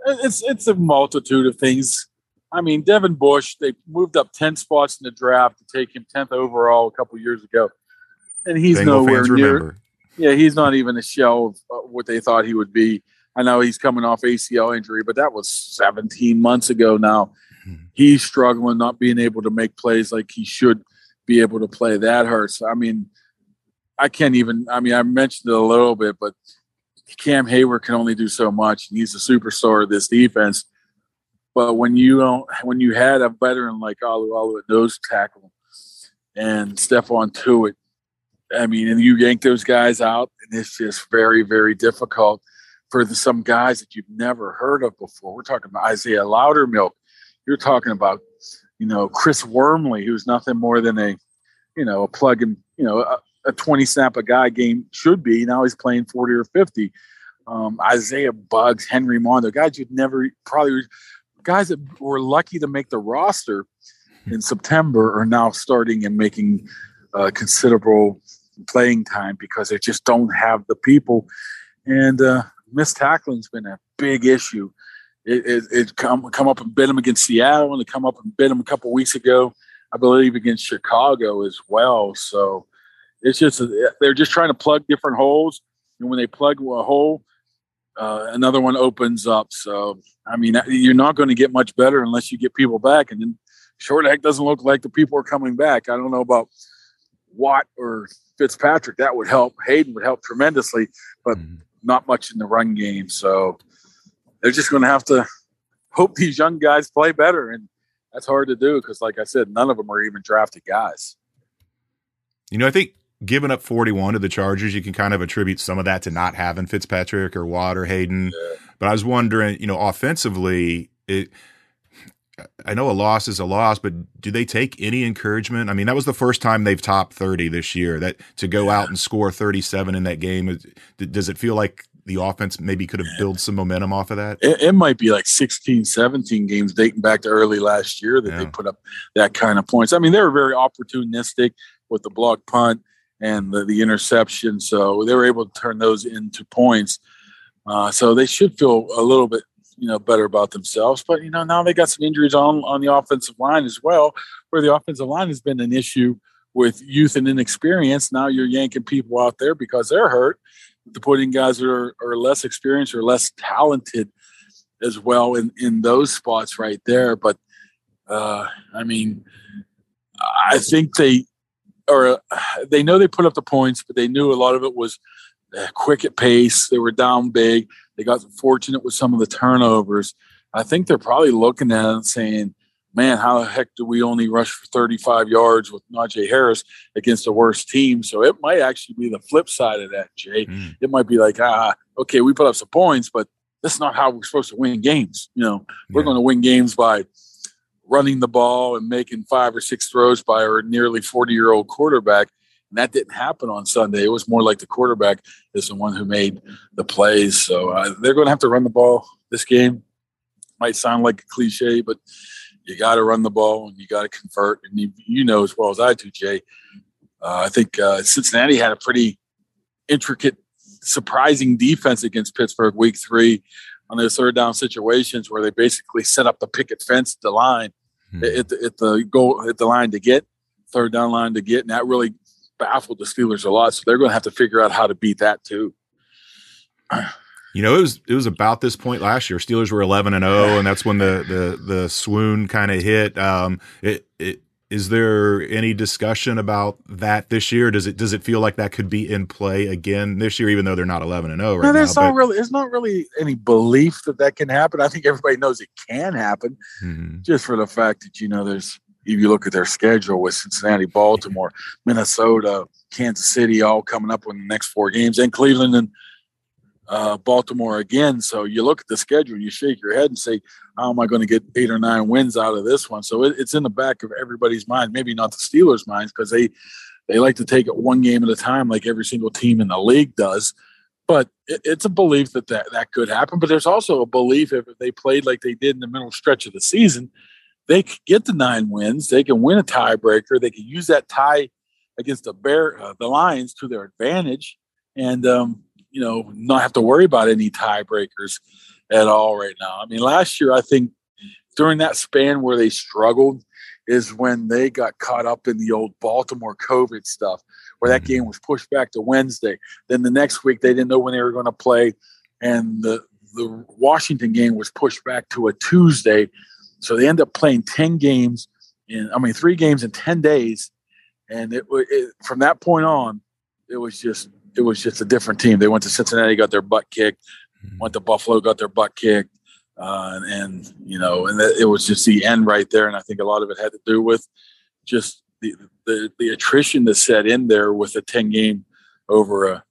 it's it's a multitude of things. I mean, Devin Bush, they moved up ten spots in the draft to take him tenth overall a couple years ago, and he's Bengal nowhere near. remember. Yeah, he's not even a shell of uh, what they thought he would be. I know he's coming off ACL injury, but that was 17 months ago now. He's struggling, not being able to make plays like he should be able to play. That hurts. I mean, I can't even, I mean, I mentioned it a little bit, but Cam Heyward can only do so much. He's a superstar of this defense. But when you don't, when you had a veteran like Alualu at nose tackle and Stephon Tuitt, I mean, and you yank those guys out, and it's just very, very difficult for the, some guys that you've never heard of before. We're talking about Isaiah Loudermilk. You're talking about, you know, Chris Wormley, who's nothing more than a, you know, a plug and, you know, a, a 20 snap a guy game should be. Now he's playing 40 or 50. Um, Isaiah Buggs, Henry Mondeaux, guys you'd never probably, guys that were lucky to make the roster in September are now starting and making uh, considerable playing time because they just don't have the people. And uh, missed tackling's been a big issue. It, it, it come come up and bit them against Seattle, and it come up and bit them a couple weeks ago, I believe, against Chicago as well. So it's just they're just trying to plug different holes, and when they plug a hole, uh, another one opens up. So I mean, you're not going to get much better unless you get people back, and then short heck doesn't look like the people are coming back. I don't know about Watt or Fitzpatrick. That would help. Haden would help tremendously, but not much in the run game. So they're just going to have to hope these young guys play better, and that's hard to do because, like I said, none of them are even drafted guys. You know, I think giving up 41 to the Chargers, you can kind of attribute some of that to not having Fitzpatrick or Watt or Haden. But I was wondering, you know, offensively, it. I know a loss is a loss, but do they take any encouragement? I mean, that was the first time they've topped 30 this year. That to go out and score 37 in that game, does it feel like the offense maybe could have built some momentum off of that? It, it might be like 16, 17 games dating back to early last year that they put up that kind of points. I mean, they were very opportunistic with the block punt and the, the interception. So they were able to turn those into points. Uh, so they should feel a little bit, you know, better about themselves. But you know, now they got some injuries on on the offensive line as well, where the offensive line has been an issue with youth and inexperience. Now you're yanking people out there because they're hurt. In guys that are, are less experienced or less talented as well in in those spots right there. But uh, I mean, I think they or they know they put up the points, but they knew a lot of it was uh, quick at pace. They were down big. They got fortunate with some of the turnovers. I think they're probably looking at it and saying, man, how the heck do we only rush for 35 yards with Najee Harris against a worse team? So it might actually be the flip side of that, Jay. Mm. It might be like, ah, okay, we put up some points, but that's not how we're supposed to win games. You know, we're going to win games by running the ball and making five or six throws by our nearly 40 year old quarterback. And that didn't happen on Sunday. It was more like the quarterback is the one who made the plays. So uh, they're going to have to run the ball this game. Might sound like a cliche, but you got to run the ball and you got to convert. And you, you know as well as I do, Jay. Uh, I think uh, Cincinnati had a pretty intricate, surprising defense against Pittsburgh week three on those third down situations where they basically set up the picket fence, at the line, Hmm. at, the, at the goal, at the line to get third down line to get, and that really baffled the Steelers a lot. So they're going to have to figure out how to beat that too. You know, it was it was about this point last year. Steelers were eleven and zero, and that's when the the the swoon kind of hit. Um, it, it is there any discussion about that this year? Does it does it feel like that could be in play again this year, even though they're not eleven and zero right no, now? there's not but- really, there's not really any belief that that can happen. I think everybody knows it can happen. Mhm. just for the fact that you know there's if you look at their schedule with Cincinnati, Baltimore, [LAUGHS] Minnesota, Kansas City, all coming up in the next four games, and Cleveland and uh, Baltimore again. So you look at the schedule and you shake your head and say, how am I going to get eight or nine wins out of this one? So it, it's in the back of everybody's mind, maybe not the Steelers' minds because they they like to take it one game at a time, like every single team in the league does. But it, it's a belief that, that that could happen. But there's also a belief if they played like they did in the middle stretch of the season, they could get the nine wins. They can win a tiebreaker. They can use that tie against the Bear, uh, the Lions to their advantage, and um, you know not have to worry about any tiebreakers at all right now. I mean, last year I think during that span where they struggled is when they got caught up in the old Baltimore COVID stuff, where that mm-hmm. game was pushed back to Wednesday. Then the next week they didn't know when they were going to play, and the the Washington game was pushed back to a Tuesday. So they end up playing ten games in, I mean, three games in ten days, and it, it from that point on, it was just it was just a different team. They went to Cincinnati, got their butt kicked. Went to Buffalo, got their butt kicked. Uh, and, and, you know, and it was just the end right there. And I think a lot of it had to do with just the the, the attrition that set in there with a ten game over a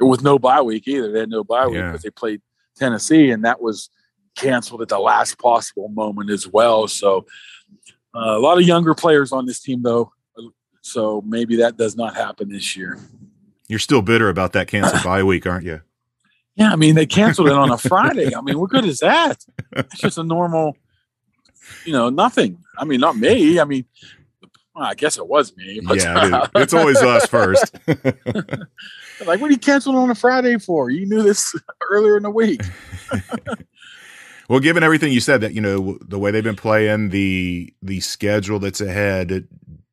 with no bye week either. They had no bye week Yeah. because they played Tennessee, and that was canceled at the last possible moment as well. So uh, a lot of younger players on this team, though. So maybe that does not happen this year. You're still bitter about that canceled [LAUGHS] bye week, aren't you? Yeah, I mean they canceled it on a [LAUGHS] Friday. I mean, what good is that? It's just a normal, you know, nothing. I mean, not me. I mean, well, I guess it was me. But Yeah, it [LAUGHS] it's always us first. like, what are you canceling on a Friday for? You knew this earlier in the week. Well, given everything you said, that you know the way they've been playing, the the schedule that's ahead,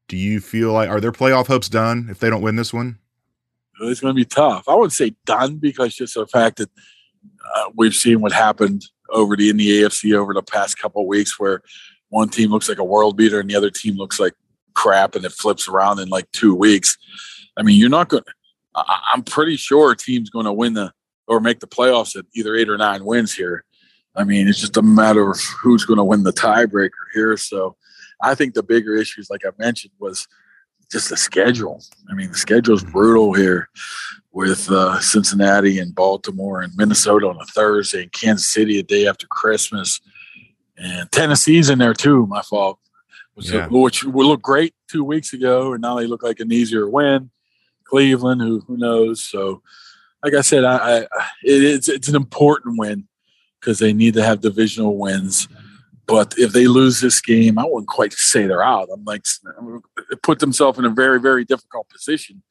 do you feel like are their playoff hopes done if they don't win this one? It's going to be tough. I wouldn't say done because just the fact that uh, we've seen what happened over the in the AFC over the past couple weeks, where one team looks like a world beater and the other team looks like crap, and it flips around in like two weeks. I mean, you're not going. I'm pretty sure a team's going to win the or make the playoffs at either eight or nine wins here. I mean, it's just a matter of who's going to win the tiebreaker here. So, I think the bigger issues, like I mentioned, was just the schedule. I mean, the schedule is brutal here with uh, Cincinnati and Baltimore and Minnesota on a Thursday and Kansas City a day after Christmas. And Tennessee's in there too, my fault, which, Yeah. which would look great two weeks ago. And now they look like an easier win. Cleveland, who, who knows? So, like I said, I, I it, it's, it's an important win because they need to have divisional wins. But if they lose this game, I wouldn't quite say they're out. I'm like, put themselves in a very, very difficult position.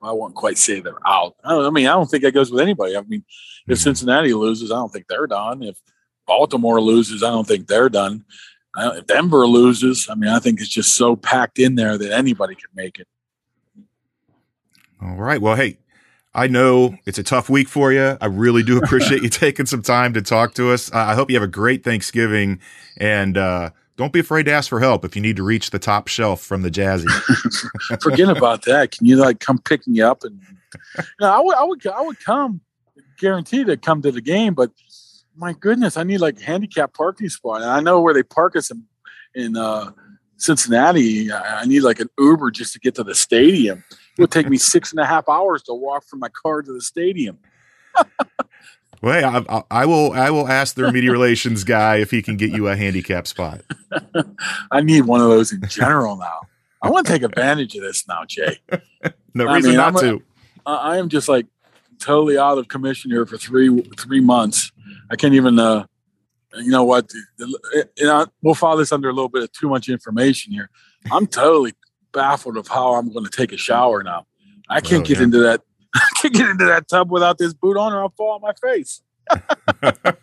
I wouldn't quite say they're out. I, don't, I mean, I don't think that goes with anybody. I mean, if mm-hmm. Cincinnati loses, I don't think they're done. If Baltimore loses, I don't think they're done. I, if Denver loses, I mean, I think it's just so packed in there that anybody can make it. All right. Well, hey, I know it's a tough week for you. I really do appreciate you [LAUGHS] taking some time to talk to us. I hope you have a great Thanksgiving and uh, don't be afraid to ask for help if you need to reach the top shelf from the Jazzy. [LAUGHS] Forget about that. Can you like come pick me up? And you know, I would, I would, I would come, guaranteed to come to the game. But my goodness, I need like handicap parking spot. And I know where they park us in, in uh, Cincinnati. I need like an Uber just to get to the stadium. It would take me six and a half hours to walk from my car to the stadium. [LAUGHS] well, hey, I, I, I will. I will ask their media relations guy if he can get you a handicap spot. [LAUGHS] I need one of those in general now. I want to take advantage of this now, Jay. [LAUGHS] No I reason mean, not I'm a- to. I I am just like totally out of commission here for three three months. I can't even. uh You know what? You know, we'll file this under a little bit of too much information here. I'm totally baffled of how I'm going to take a shower now. I can't Oh, get yeah. into that. [LAUGHS] I can't get into that tub without this boot on, or I'll fall on my face. [LAUGHS]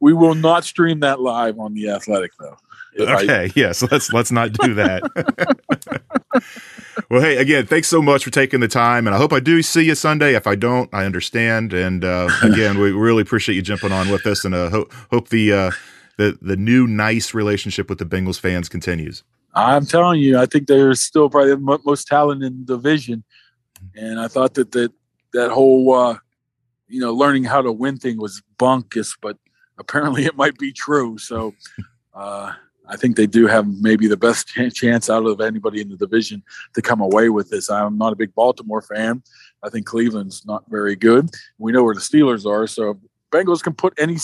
we will not stream that live on the Athletic, though. If I- Okay, yes, let's let's not do that. [LAUGHS] well, hey, again, thanks so much for taking the time, and I hope I do see you Sunday. If I don't, I understand. And uh, again, we really appreciate you jumping on with us, and uh, hope hope the uh, the the new nice relationship with the Bengals fans continues. I'm telling you, I think they're still probably the most talented in the division. And I thought that that, that whole, uh, you know, learning how to win thing was bunkus, but apparently it might be true. So, [LAUGHS] uh, I think they do have maybe the best chance out of anybody in the division to come away with this. I'm not a big Baltimore fan. I think Cleveland's not very good. We know where the Steelers are, so Bengals can put any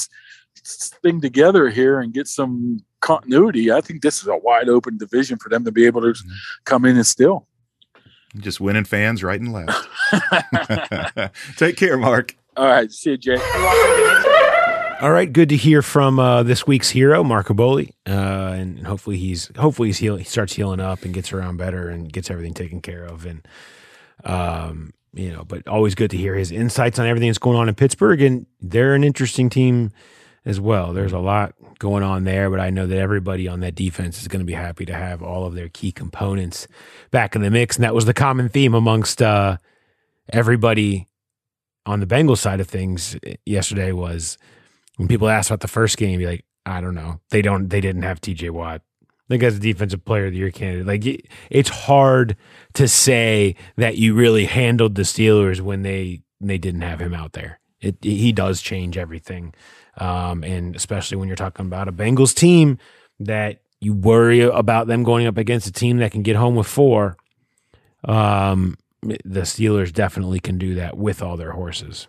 thing together here and get some continuity. I think this is a wide open division for them to be able to come in and still. Just winning fans right and left. [LAUGHS] [LAUGHS] Take care, Mark. All right, see you, Jay. All right, good to hear from uh, this week's hero, Mark Kaboly, uh, and hopefully he's hopefully he's heal, he starts healing up and gets around better and gets everything taken care of. And um, you know, but always good to hear his insights on everything that's going on in Pittsburgh. And they're an interesting team as well. There's a lot going on there, but I know that everybody on that defense is going to be happy to have all of their key components back in the mix. And that was the common theme amongst uh, everybody on the Bengals side of things yesterday was when people asked about the first game, you're like, I don't know. They don't. They didn't have T.J. Watt. I think as a defensive player of the year candidate, like it's hard to say that you really handled the Steelers when they they didn't have him out there. It he does change everything, um, and especially when you're talking about a Bengals team that you worry about them going up against a team that can get home with four. Um, the Steelers definitely can do that with all their horses.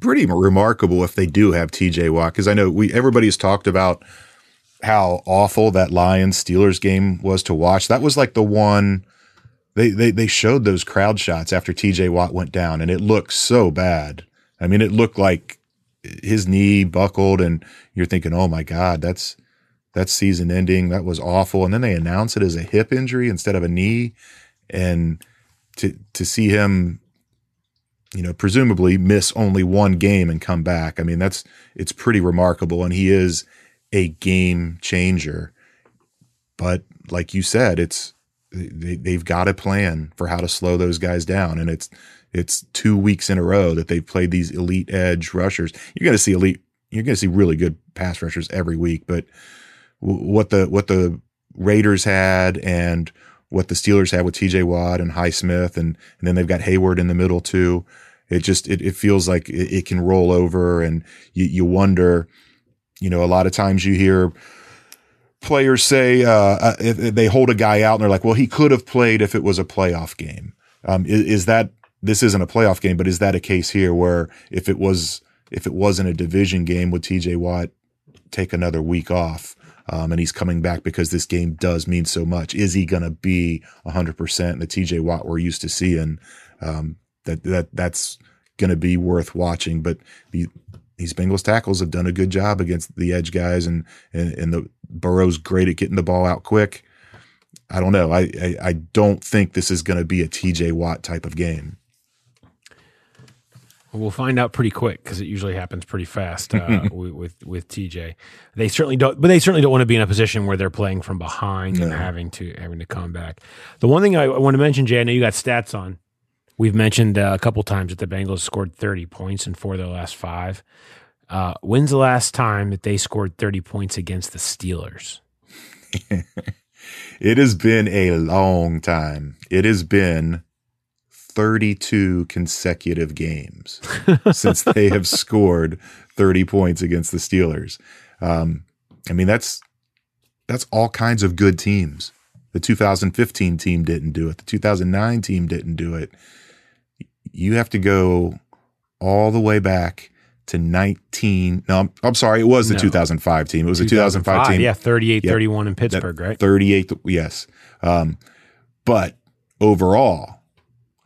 pretty remarkable if they do have TJ Watt because I know we everybody's talked about how awful that Lions Steelers game was to watch. That was like the one they they they showed those crowd shots after TJ Watt went down and it looked so bad. I mean, it looked like his knee buckled and you're thinking, "Oh my god, that's that's season ending. That was awful." And then they announce it as a hip injury instead of a knee and to to see him you know, presumably miss only one game and come back. I mean, that's it's pretty remarkable, and he is a game changer. But like you said, it's they, they've got a plan for how to slow those guys down, and it's it's two weeks in a row that they've played these elite edge rushers. You're going to see elite, you're going to see really good pass rushers every week, but what the what the Raiders had and what the Steelers had with TJ Watt and Highsmith and and then they've got Heyward in the middle too. It just it, it feels like it, it can roll over and you, you wonder, you know, a lot of times you hear players say uh, uh, they hold a guy out and they're like, well, he could have played if it was a playoff game. Um, is, is that this isn't a playoff game, but is that a case here where if it was if it wasn't a division game, would TJ Watt take another week off? Um, and he's coming back because this game does mean so much. Is he going to be 100% the TJ Watt we're used to seeing? Um, that that that's going to be worth watching. But the, these Bengals tackles have done a good job against the edge guys, and and, and the Burrow's great at getting the ball out quick. I don't know. I I, I don't think this is going to be a TJ Watt type of game. We'll find out pretty quick because it usually happens pretty fast uh, [LAUGHS] with, with with TJ. They certainly don't, but they certainly don't want to be in a position where they're playing from behind and having to having to come back. The one thing I, I want to mention, Jay, I know you got stats on. We've mentioned uh, a couple times that the Bengals scored 30 points in four of their last five. Uh, when's the last time that they scored 30 points against the Steelers? [LAUGHS] It has been a long time. It has been 32 consecutive games [LAUGHS] since they have scored 30 points against the Steelers. Um, I mean, that's that's all kinds of good teams. The 2015 team didn't do it. The 2009 team didn't do it. You have to go all the way back to 19. No, I'm, I'm sorry. It was the No. 2005 team. It was the 2005 team. Yeah, 38 Yep. 31 in That Pittsburgh, right? 38, yes. Um, but overall,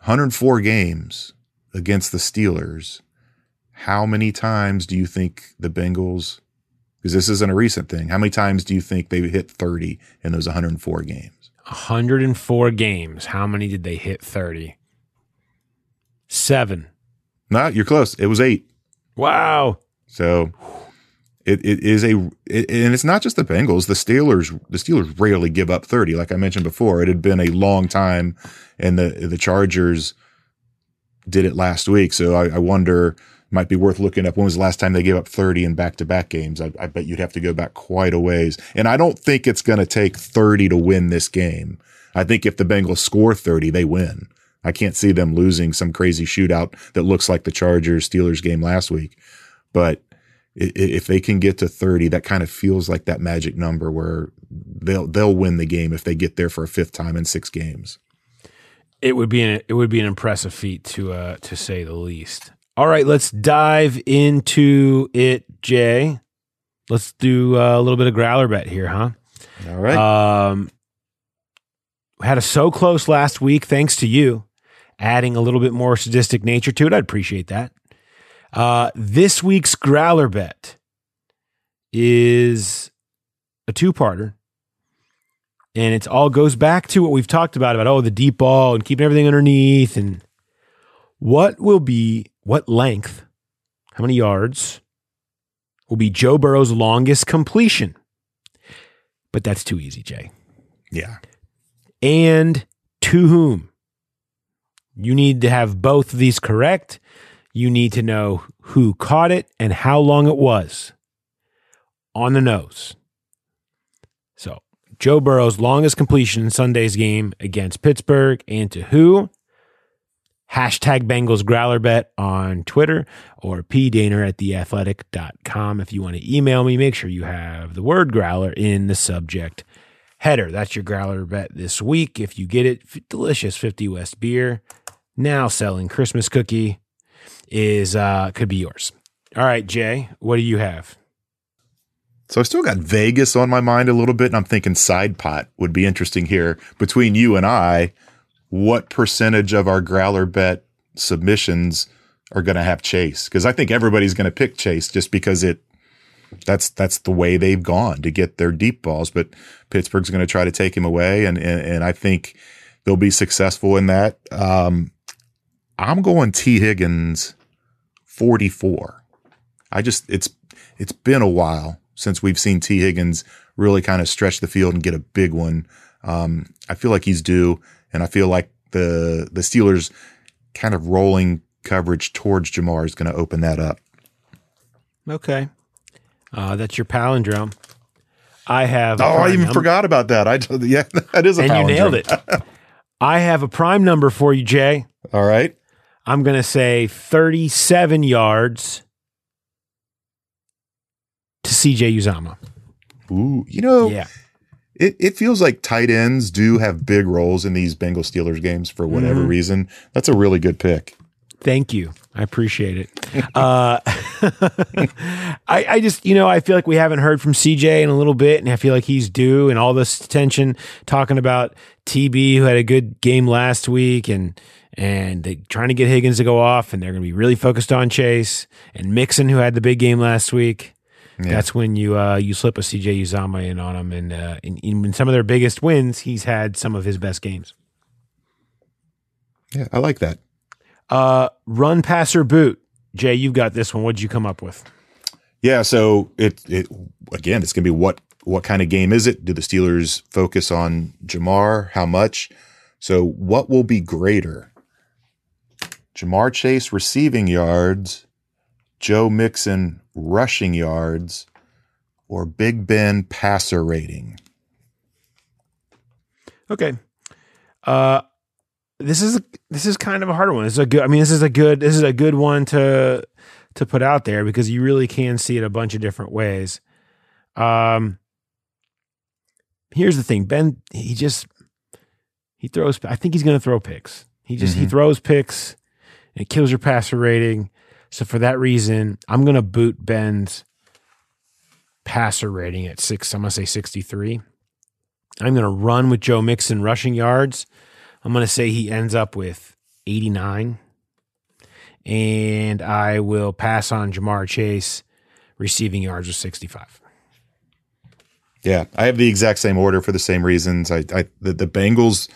104 games against the Steelers. How many times do you think the Bengals, because this isn't a recent thing, how many times do you think they hit 30 in those 104 games? 104 games. How many did they hit 30? Seven. No, you're close. It was eight. Wow. So it, it is a, it, and it's not just the Bengals. The Steelers, the Steelers rarely give up 30. Like I mentioned before, it had been a long time and the, the Chargers did it last week. So I, I wonder, might be worth looking up when was the last time they gave up 30 in back to back games. I, I bet you'd have to go back quite a ways. And I don't think it's going to take 30 to win this game. I think if the Bengals score 30, they win. I can't see them losing some crazy shootout that looks like the Chargers Steelers game last week. But if they can get to 30, that kind of feels like that magic number where they'll they'll win the game if they get there for a fifth time in six games. It would be an it would be an impressive feat to uh to say the least. All right, let's dive into it, Jay. Let's do uh, a little bit of growler bet here, huh? All right. Um, had a so close last week, thanks to you, adding a little bit more sadistic nature to it. I'd appreciate that. Uh, this week's growler bet is a two-parter, and it all goes back to what we've talked about about oh the deep ball and keeping everything underneath and what will be what length, how many yards will be Joe Burrow's longest completion. But that's too easy, Jay yeah. and to whom. You need to have both of these correct. You need to know who caught it and how long it was on the nose. So, Joe Burrow's longest completion in Sunday's game against Pittsburgh and to who? Hashtag Bengals Growler Bet on Twitter or pdehner at theathletic.com. If you want to email me, make sure you have the word growler in the subject header. That's your growler bet this week. If you get it, delicious 50 West beer, now selling Christmas cookie is uh could be yours. All right, Jay, what do you have? So I still got Vegas on my mind a little bit, and I'm thinking side pot would be interesting here between you and I. What percentage of our growler bet submissions are going to have Chase? Because I think everybody's going to pick Chase just because it that's that's the way they've gone to get their deep balls. But Pittsburgh's going to try to take him away, and, and and I think they'll be successful in that. Um, I'm going Tee Higgins, 44. I just it's it's been a while since we've seen Tee Higgins really kind of stretch the field and get a big one. Um, I feel like he's due, and I feel like the the Steelers kind of rolling coverage towards Ja'Marr is going to open that up. Okay. Uh, that's your palindrome. I have. Oh, I even number- forgot about that. I [LAUGHS] yeah, that is a And you nailed it. [LAUGHS] I have a prime number for you, Jay. All right. I'm going to say 37 yards to CJ Uzomah. Ooh, you know, Yeah. it, it feels like tight ends do have big roles in these Bengals Steelers games for whatever Mm-hmm. reason. That's a really good pick. Thank you. I appreciate it. [LAUGHS] Uh, [LAUGHS] I, I just, you know, I feel like we haven't heard from CJ in a little bit, and I feel like he's due, and all this attention talking about TB, who had a good game last week, and and they trying to get Higgins to go off, and they're going to be really focused on Chase and Mixon, who had the big game last week. That's when you uh, you slip a CJ Uzomah in on him, and uh, in, in some of their biggest wins, he's had some of his best games. Yeah, I like that. Uh, run, passer, boot. Jay, you've got this one. What'd you come up with? Yeah, so it it again, it's gonna be what what kind of game is it? Do the Steelers focus on Ja'Marr? How much? So what will be greater? Ja'Marr Chase receiving yards, Joe Mixon rushing yards, or Big Ben passer rating? Okay. Uh this is a, this is kind of a hard one. This is a good I mean this is a good this is a good one to to put out there because you really can see it a bunch of different ways. Um here's the thing. Ben he just he throws I think he's going to throw picks. He just he throws picks it kills your passer rating. So for that reason, I'm going to boot Ben's passer rating at 6 I'm going to say 63. I'm going to run with Joe Mixon rushing yards. I'm going to say he ends up with 89. And I will pass on Ja'Marr Chase receiving yards with 65. Yeah, I have the exact same order for the same reasons. I, I the, the Bengals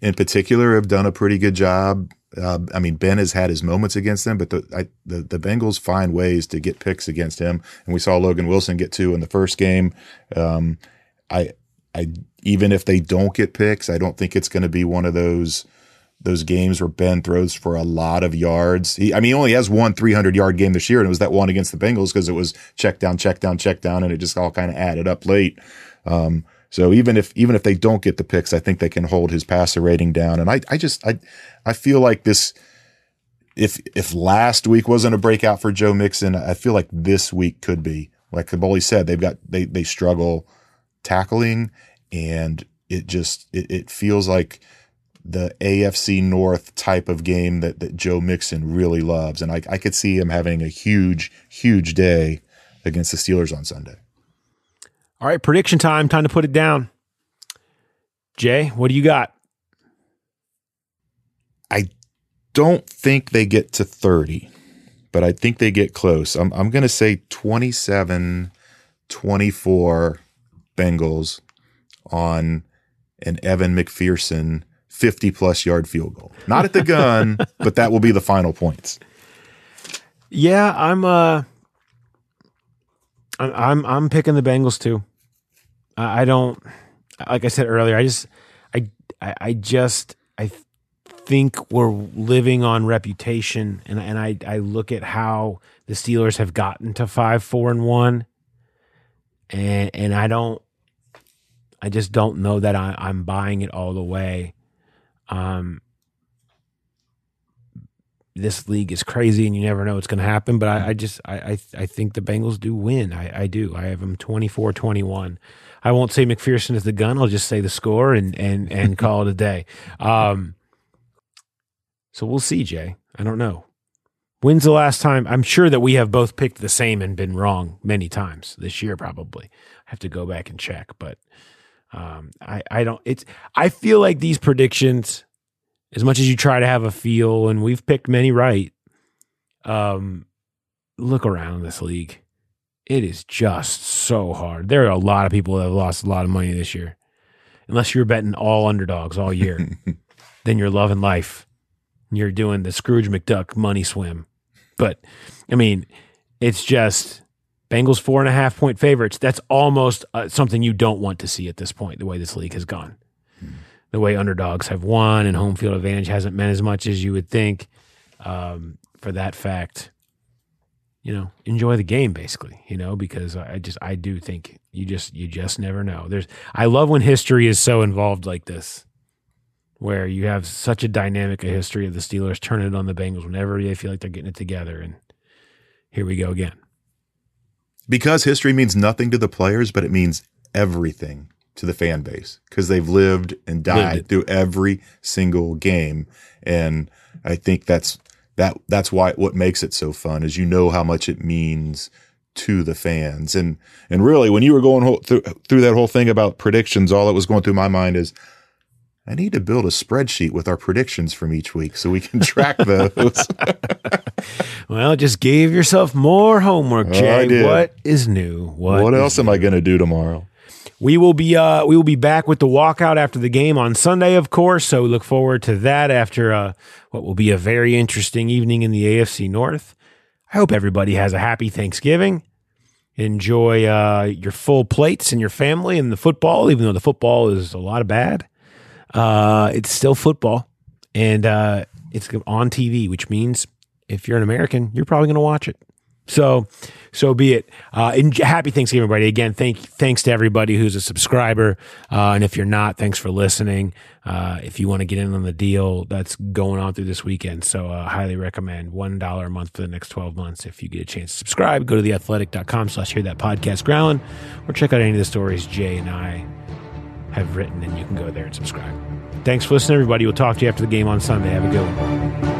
in particular have done a pretty good job. Uh, I mean, Ben has had his moments against them, but the, I, the the Bengals find ways to get picks against him, and we saw Logan Wilson get two in the first game. Um, I I even if they don't get picks, I don't think it's going to be one of those those games where Ben throws for a lot of yards. He, I mean, he only has one 300 yard game this year, and it was that one against the Bengals because it was check down, check down, check down, and it just all kind of added up late. Um, so even if even if they don't get the picks, I think they can hold his passer rating down. And I I just I I feel like this if if last week wasn't a breakout for Joe Mixon, I feel like this week could be. Like Kaboly said, they've got they they struggle tackling, and it just it, it feels like the AFC North type of game that, that Joe Mixon really loves. And I, I could see him having a huge, huge day against the Steelers on Sunday. All right, prediction time. Time to put it down. Jay, what do you got? I don't think they get to 30, but I think they get close. I'm, I'm going to say 27 24 Bengals on an Evan McPherson 50 plus yard field goal. Not at the gun, [LAUGHS] but that will be the final points. Yeah, I'm uh I'm I'm, I'm picking the Bengals too. I, don't like I said earlier, I just I I, just I think we're living on reputation and and I I look at how the Steelers have gotten to 5 4 and 1 and and I don't I just don't know that I, I'm buying it all the way. Um, this league is crazy, and you never know what's going to happen. But I, I just I, I, I think the Bengals do win. I, I do. I have them 24-21. I won't say McPherson is the gun. I'll just say the score and and and [LAUGHS] call it a day. Um, so we'll see, Jay. I don't know. When's the last time? I'm sure that we have both picked the same and been wrong many times this year. Probably. I have to go back and check, but um, I, I don't, it's, I feel like these predictions, as much as you try to have a feel, and we've picked many right, um, look around this league. It is just so hard. There are a lot of people that have lost a lot of money this year. Unless you're betting all underdogs all year, [LAUGHS] then you're loving life. You're doing the Scrooge McDuck money swim. But I mean, it's just Bengals four and a half point favorites. That's almost uh, something you don't want to see at this point. The way this league has gone, the way underdogs have won, and home field advantage hasn't meant as much as you would think. Um, for that fact, you know, enjoy the game basically. You know, because I just I do think you just you just never know. There's I love when history is so involved like this. Where you have such a dynamic a history of the Steelers turning it on the Bengals whenever they feel like they're getting it together, and here we go again because history means nothing to the players, but it means everything to the fan base because they've lived and died lived through every single game. And I think that's that that's why what makes it so fun is you know how much it means to the fans. And and really when you were going through through that whole thing about predictions, all that was going through my mind is I need to build a spreadsheet with our predictions from each week so we can track [LAUGHS] those. [LAUGHS] well, just gave yourself more homework, oh, Jay. What is new? What, what else new? am I going to do tomorrow? We will be uh, we will be back with the walkout after the game on Sunday, of course. So look forward to that after uh, what will be a very interesting evening in the AFC North. I hope everybody has a happy Thanksgiving. Enjoy uh, your full plates and your family and the football, even though the football is a lot of bad. Uh, it's still football, and uh, it's on TV, which means if you're an American, you're probably going to watch it. So, so be it. Uh, and happy Thanksgiving, everybody. Again, thank thanks to everybody who's a subscriber, uh, and if you're not, thanks for listening. Uh, if you want to get in on the deal that's going on through this weekend, so uh, highly recommend one dollar a month for the next twelve months. If you get a chance to subscribe, go to theathletic.com/slash hear that podcast growling, or check out any of the stories Jay and I have written, and you can go there and subscribe. Thanks for listening, everybody. We'll talk to you after the game on Sunday. Have a good one.